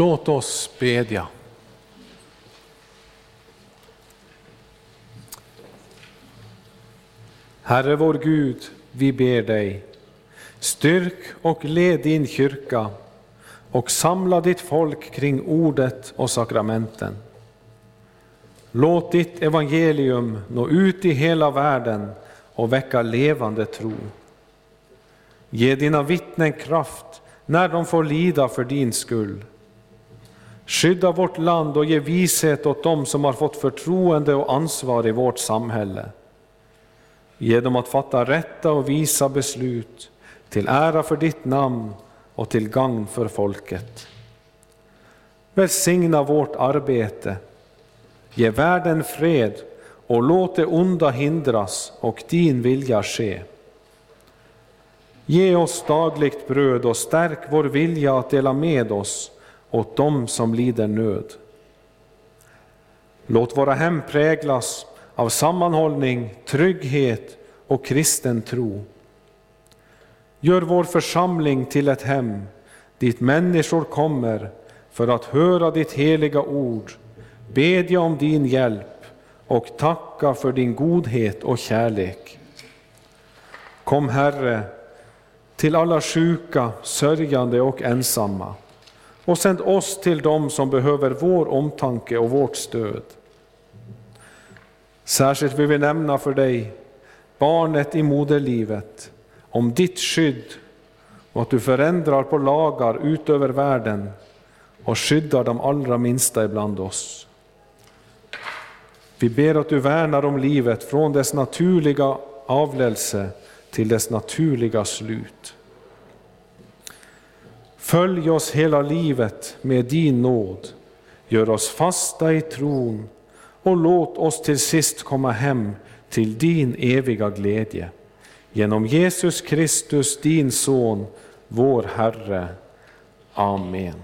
Låt oss bedja. Herre vår Gud, vi ber dig, styrk och led din kyrka och samla ditt folk kring ordet och sakramenten. Låt ditt evangelium nå ut i hela världen och väcka levande tro. Ge dina vittnen kraft när de får lida för din skull. Skydda vårt land och ge vishet åt dem som har fått förtroende och ansvar i vårt samhälle. Ge dem att fatta rätta och visa beslut till ära för ditt namn och till gagn för folket. Välsigna vårt arbete, ge världen fred och låt det onda hindras och din vilja ske. Ge oss dagligt bröd och stärk vår vilja att dela med oss åt dem som lider nöd. Låt våra hem präglas av sammanhållning, trygghet och kristen tro. Gör vår församling till ett hem dit människor kommer för att höra ditt heliga ord, bedja om din hjälp och tacka för din godhet och kärlek. Kom Herre, till alla sjuka, sörjande och ensamma och sänd oss till dem som behöver vår omtanke och vårt stöd. Särskilt vill vi nämna för dig barnet i moderlivet, om ditt skydd och att du förändrar på lagar utöver världen och skyddar de allra minsta ibland oss. Vi ber att du värnar om livet från dess naturliga avlelse till dess naturliga slut. Följ oss hela livet med din nåd, gör oss fasta i tron och låt oss till sist komma hem till din eviga glädje. Genom Jesus Kristus, din Son, vår Herre. Amen.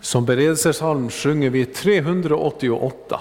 Som beredelsesalm sjunger vi 388.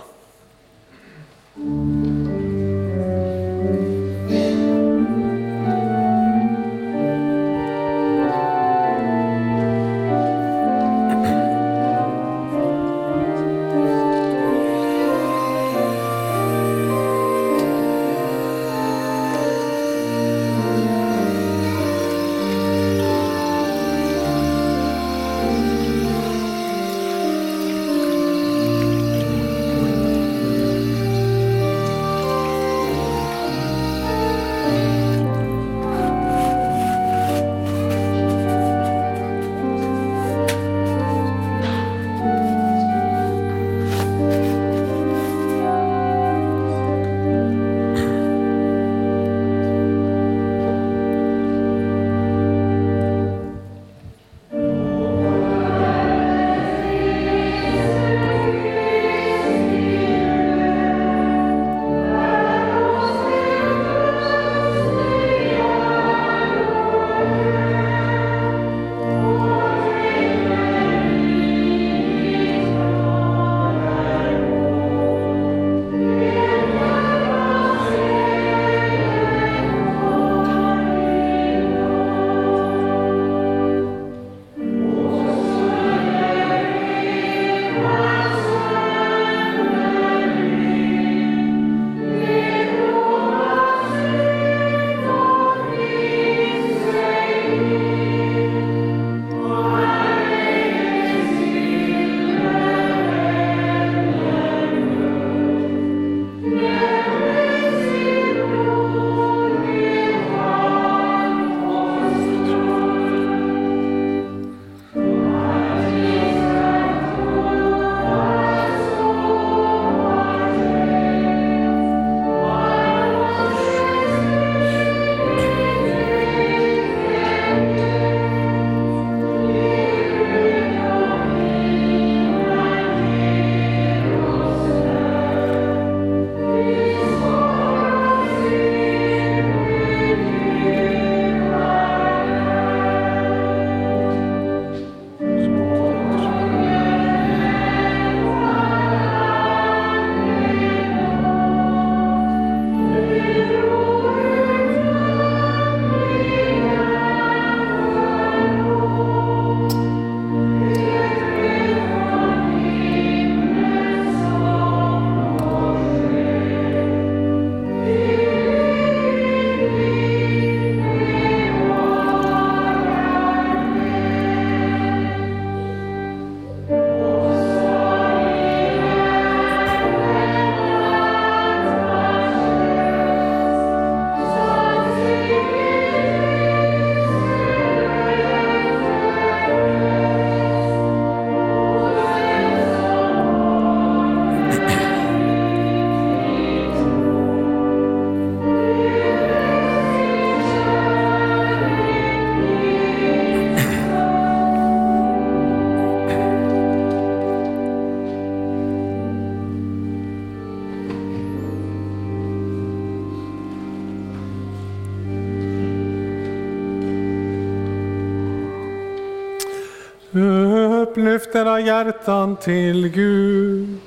Upplyft era hjärtan till Gud.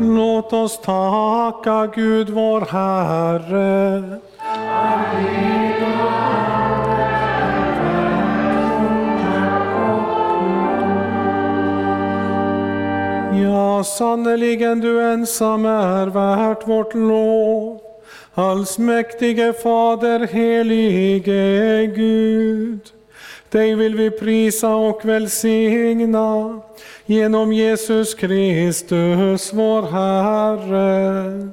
Låt oss tacka Gud vår Herre. Ja, sannerligen du ensam är värt vårt lov. Allsmäktige Fader, helige Gud. Dig vill vi prisa och välsigna genom Jesus Kristus, vår Herre.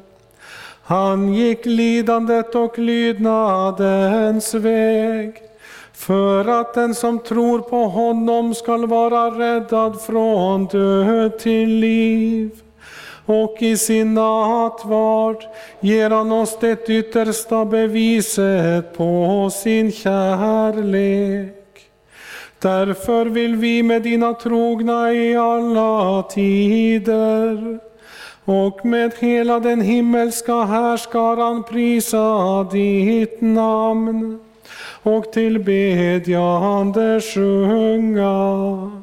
Han gick lidandet och lydnadens väg för att den som tror på honom skall vara räddad från död till liv. Och i sin nattvard ger han oss det yttersta beviset på sin kärlek. Därför vill vi med dina trogna i alla tider och med hela den himmelska härskaran prisa ditt namn och tillbedjande sjunga.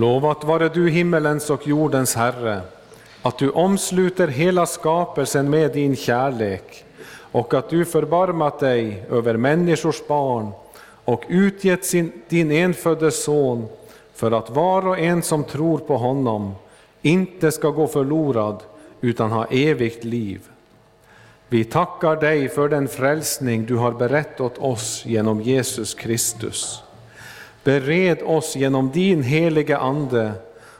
Lovat vare du himmelens och jordens Herre, att du omsluter hela skapelsen med din kärlek och att du förbarmat dig över människors barn och utgett sin, din enfödde son för att var och en som tror på honom inte ska gå förlorad utan ha evigt liv. Vi tackar dig för den frälsning du har berett åt oss genom Jesus Kristus. Bered oss genom din heliga Ande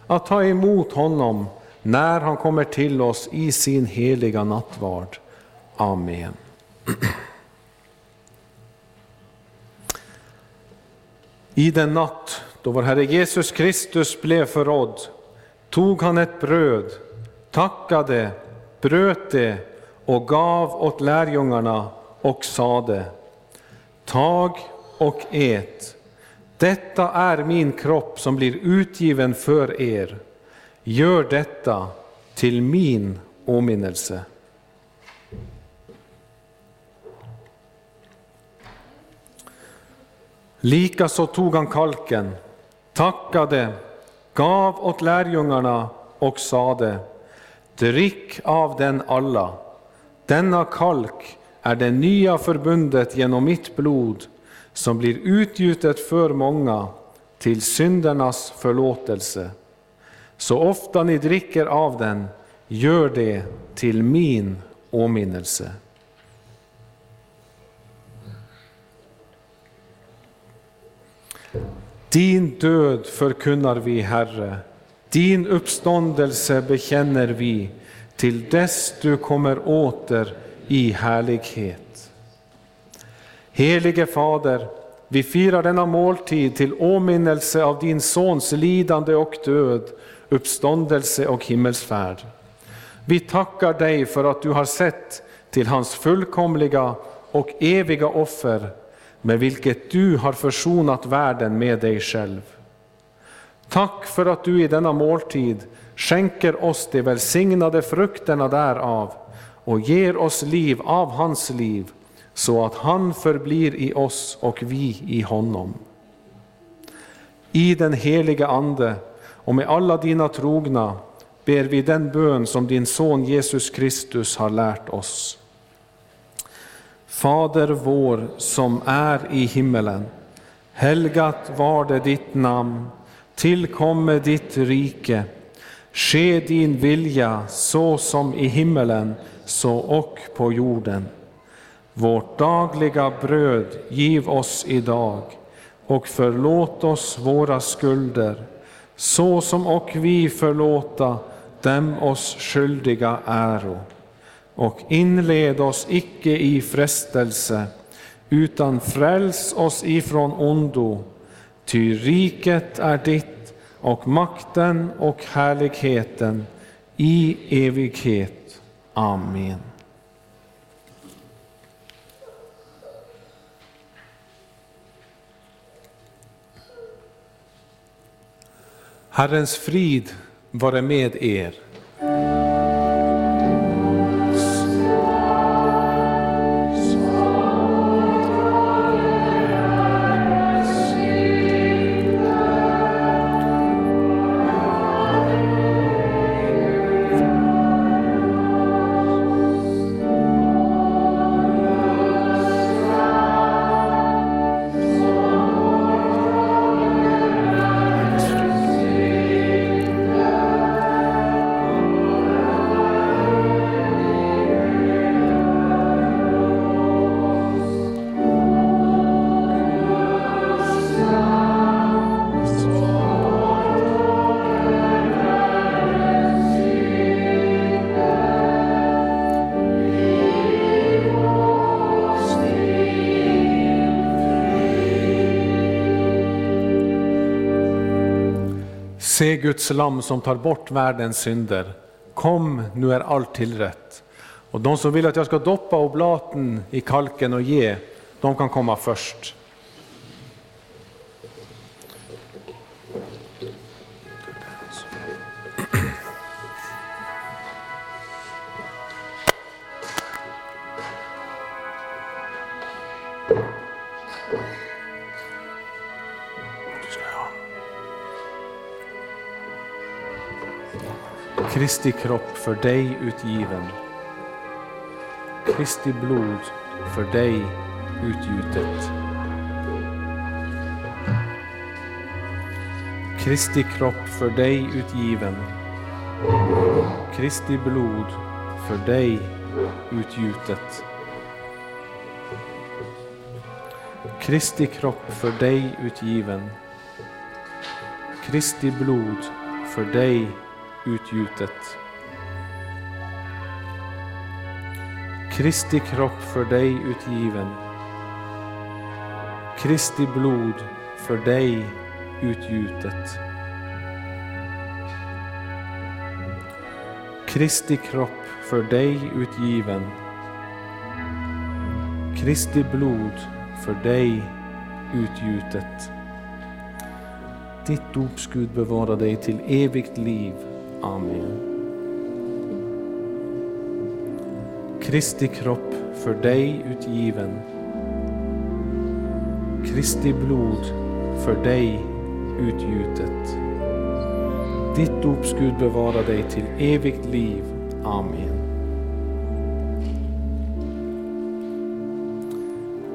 att ta emot honom när han kommer till oss i sin heliga nattvard. Amen. I den natt då vår Herre Jesus Kristus blev förrådd tog han ett bröd, tackade, bröt det och gav åt lärjungarna och sade Tag och ät. Detta är min kropp som blir utgiven för er. Gör detta till min åminnelse. Likaså tog han kalken, tackade, gav åt lärjungarna och sade Drick av den alla. Denna kalk är det nya förbundet genom mitt blod som blir utgjutet för många till syndernas förlåtelse. Så ofta ni dricker av den, gör det till min åminnelse. Din död förkunnar vi, Herre, din uppståndelse bekänner vi till dess du kommer åter i härlighet. Helige Fader, vi firar denna måltid till åminnelse av din Sons lidande och död, uppståndelse och himmelsfärd. Vi tackar dig för att du har sett till hans fullkomliga och eviga offer med vilket du har försonat världen med dig själv. Tack för att du i denna måltid skänker oss de välsignade frukterna därav och ger oss liv av hans liv, så att han förblir i oss och vi i honom. I den heliga Ande och med alla dina trogna ber vi den bön som din son Jesus Kristus har lärt oss. Fader vår som är i himmelen. Helgat var det ditt namn. Tillkomme ditt rike. Ske din vilja så som i himmelen, så och på jorden. Vårt dagliga bröd giv oss idag och förlåt oss våra skulder, så som och vi förlåta dem oss skyldiga äro och inled oss icke i frestelse, utan fräls oss ifrån ondo. Ty riket är ditt och makten och härligheten i evighet. Amen. Herrens frid vare med er. Guds lam som tar bort världens synder. Kom, nu är allt tillrätt. Och de som vill att jag ska doppa oblaten i kalken och ge, de kan komma först. Kristi kropp för dig utgiven. Kristi blod för dig utgjutet. Kristi kropp för dig utgiven. Kristi blod för dig utgjutet. Kristi kropp för dig utgiven. Kristi blod för dig utgjutet. Kristi kropp för dig utgiven. Kristi blod för dig utgjutet. Kristi kropp för dig utgiven. Kristi blod för dig utgjutet. Ditt dopsgud bevara dig till evigt liv. Amen. Kristi kropp för dig utgiven. Kristi blod för dig utgjutet. Ditt dops Gud bevara dig till evigt liv. Amen.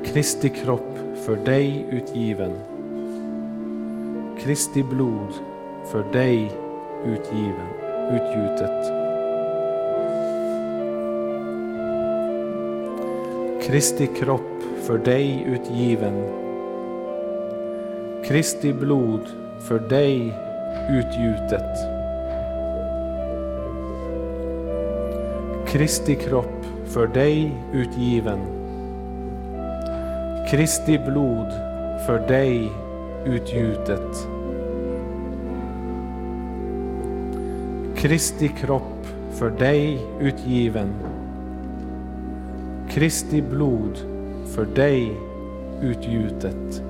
Kristi kropp för dig utgiven. Kristi blod för dig utgiven, utgjutet. Kristi kropp för dig utgiven. Kristi blod för dig utgjutet. Kristi kropp för dig utgiven. Kristi blod för dig utgjutet. Kristi kropp för dig utgiven. Kristi blod för dig utgjutet.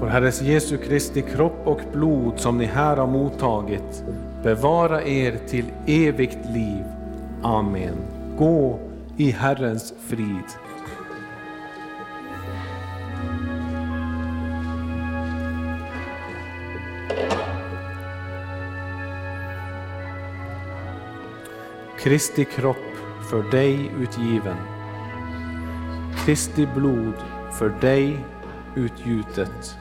Vår Herres Jesu Kristi kropp och blod som ni här har mottagit, bevara er till evigt liv. Amen. Gå i Herrens frid. Kristi kropp för dig utgiven. Kristi blod för dig utgjutet.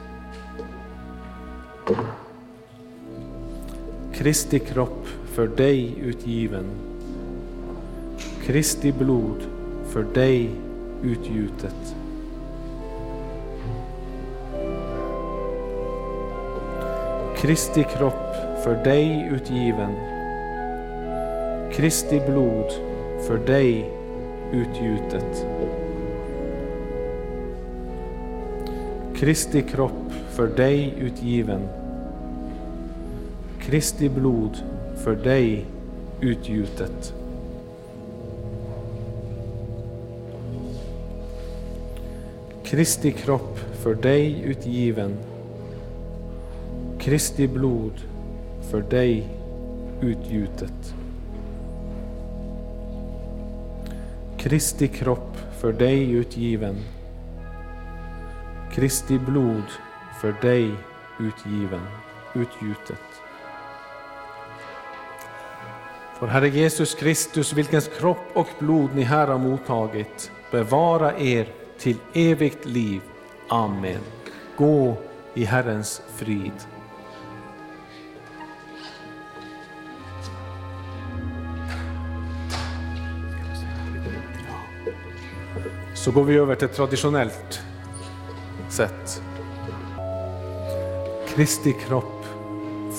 Kristi kropp för dig utgiven. Kristi blod för dig utgjutet. Kristi kropp för dig utgiven. Kristi blod för dig utgjutet. Kristi kropp för dig utgiven. Kristi blod för dig utgjutet. Kristi kropp för dig utgiven. Kristi blod för dig utgjutet. Kristi kropp för dig utgiven. Kristi blod för dig utgiven, utgjutet. För Herre Jesus Kristus, vilkens kropp och blod ni här har mottagit, bevara er till evigt liv. Amen. Gå i Herrens frid. Så går vi över till traditionellt sätt. Kristi kropp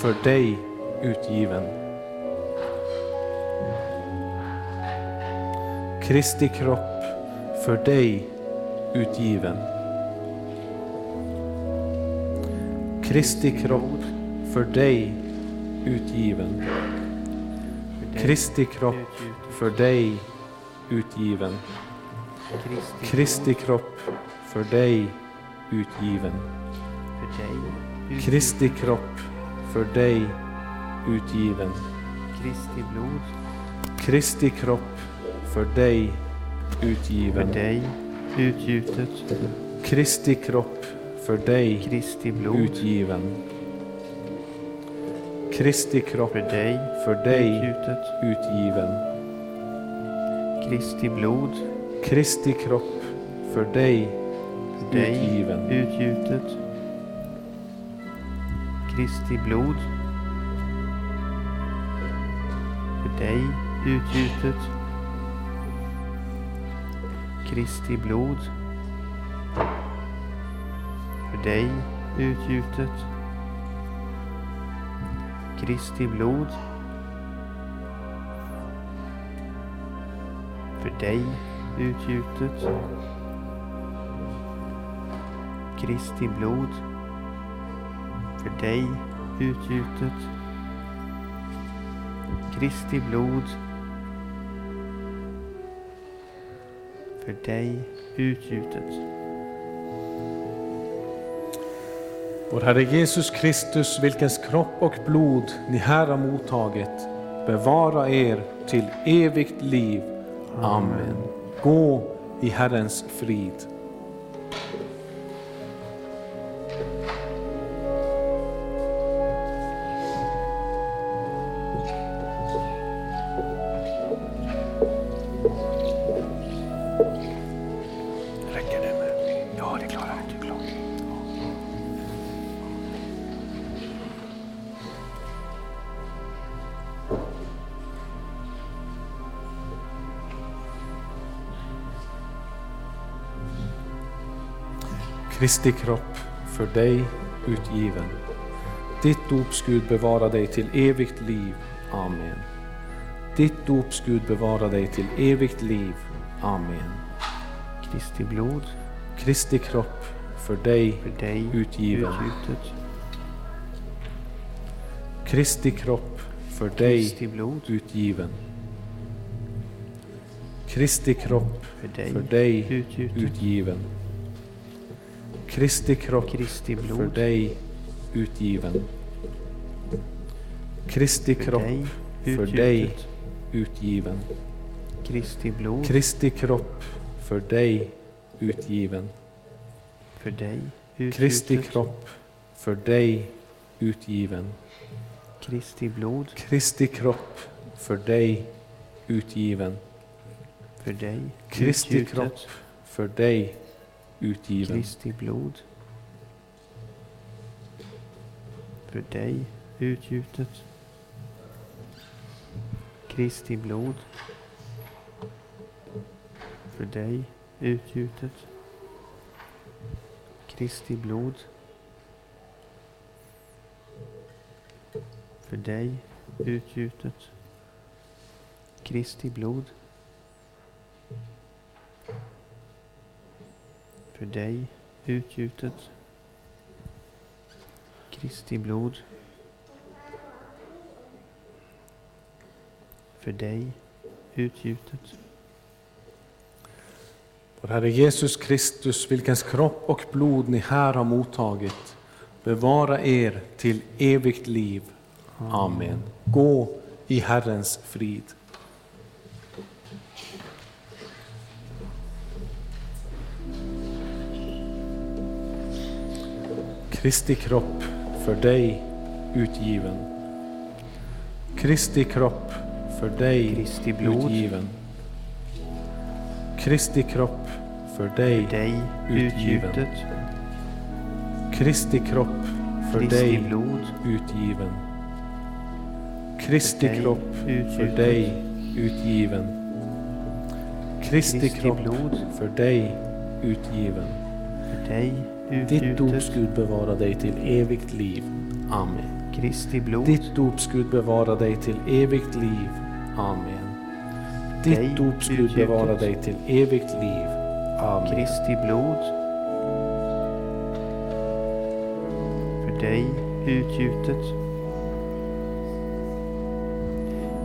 för dig utgiven. Kristi kropp för dig utgiven. Kristi kropp för dig utgiven. Kristi kropp för dig utgiven. Kristi kropp för dig utgiven. Kristi kropp för dig utgiven. Kristi blod Kristi kropp för dig för utgiven. dig utgjutet. Kristi kropp för dig Kristi blod utgiven. Kristi kropp för dig för dig utgjutet. utgiven. Kristi blod Kristi kropp för dig för dig utgiven. utgjutet. Kristi blod för dig utgjutet. Kristi blod för dig utgjutet. Kristi blod för dig utgjutet. Kristi blod för dig utgjutet. Kristi blod för dig utgjutet. Vår Herre Jesus Kristus, vilkens kropp och blod ni här har mottagit, bevara er till evigt liv. Amen. Gå i Herrens frid. Kristi kropp för dig utgiven. Ditt dopsgud bevara dig till evigt liv. Amen. Ditt dopsgud bevara dig till evigt liv. Amen. Kristi blod Kristi kropp för dig för dig utgiven. utgjutet. Kristi kropp för dig Kristi blod utgiven. Kristi kropp för dig för dig utgiven. Kristi kropp Kristi för blod dig utgiven. Kristi för kropp dig för dig utgiven. Kristi blod Kristi kropp för dig utgiven. för dig Kristi utgjutet. kropp för dig utgiven. Kristi blod Kristi kropp för dig utgiven. för dig Kristi kropp för dig utgiven. Kristi blod för dig utgjutet. Kristi blod för dig utgjutet. Kristi blod för dig utgjutet. Kristi blod för dig utgjutet. Kristi blod för dig utgjutet. Vår Herre Jesus Kristus, vilkens kropp och blod ni här har mottagit, bevara er till evigt liv. Amen. Gå i Herrens frid. Kristi kropp för dig utgiven. Kristi kropp för dig Kristi blod utgiven. Kristi kropp för dig för dig utgiven. utgjutet. Kristi kropp för Kristi dig blod utgiven. Kristi kropp för dig utgiven. Kristi kropp för dig utgiven. för dig Ditt utgjutet. dopskud bevara dig till evigt liv. Amen. Kristi blod Ditt dopskud bevara dig till evigt liv. Amen. Ditt dopskud utgjutet. bevara dig till evigt liv. Amen. Kristi blod för dig utgjutet.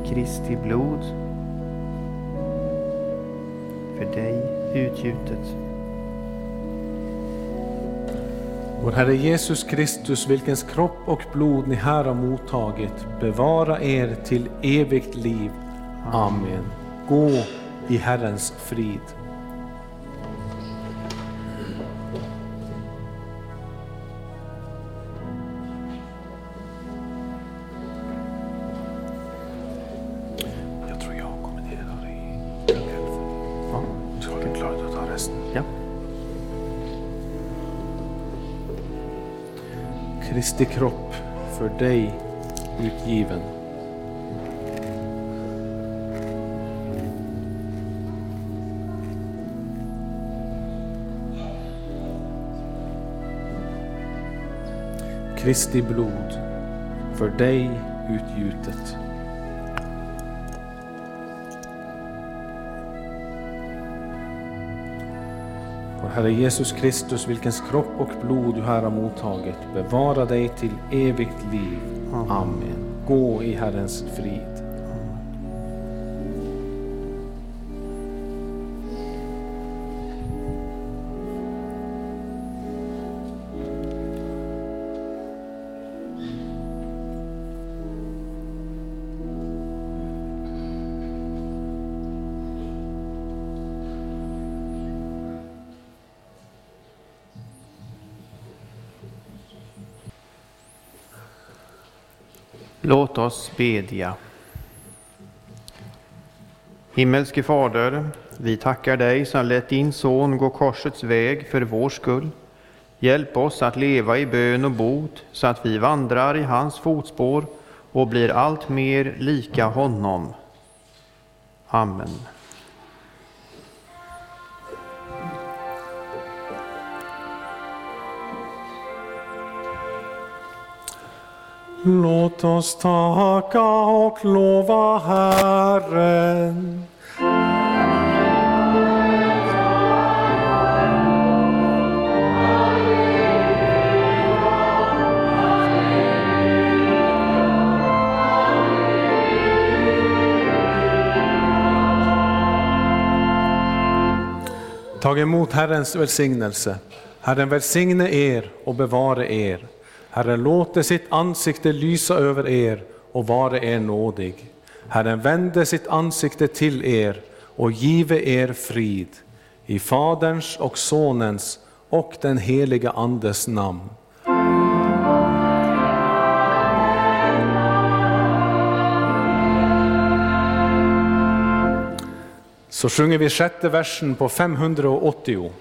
Kristi blod för dig utgjutet. Vår Herre Jesus Kristus, vilkens kropp och blod ni här har mottagit, bevara er till evigt liv. Amen. Gå i Herrens frid. Kristi kropp för dig utgiven. Kristi blod för dig utgjutet. Herre Jesus Kristus, vilkens kropp och blod du här har mottagit, bevara dig till evigt liv. Amen. Amen. Gå i Herrens frid. Låt oss bedja. Himmelske Fader, vi tackar dig som lät din son gå korsets väg för vår skull. Hjälp oss att leva i bön och bot så att vi vandrar i hans fotspår och blir allt mer lika honom. Amen. Låt oss tacka och lova Herren. Tag emot Herrens välsignelse. Herren välsigne er och bevare er. Herren låter sitt ansikte lysa över er och vare er nådig. Herren vände sitt ansikte till er och give er frid. I Faderns och Sonens och den heliga Andes namn. Så sjunger vi sjätte versen på 580.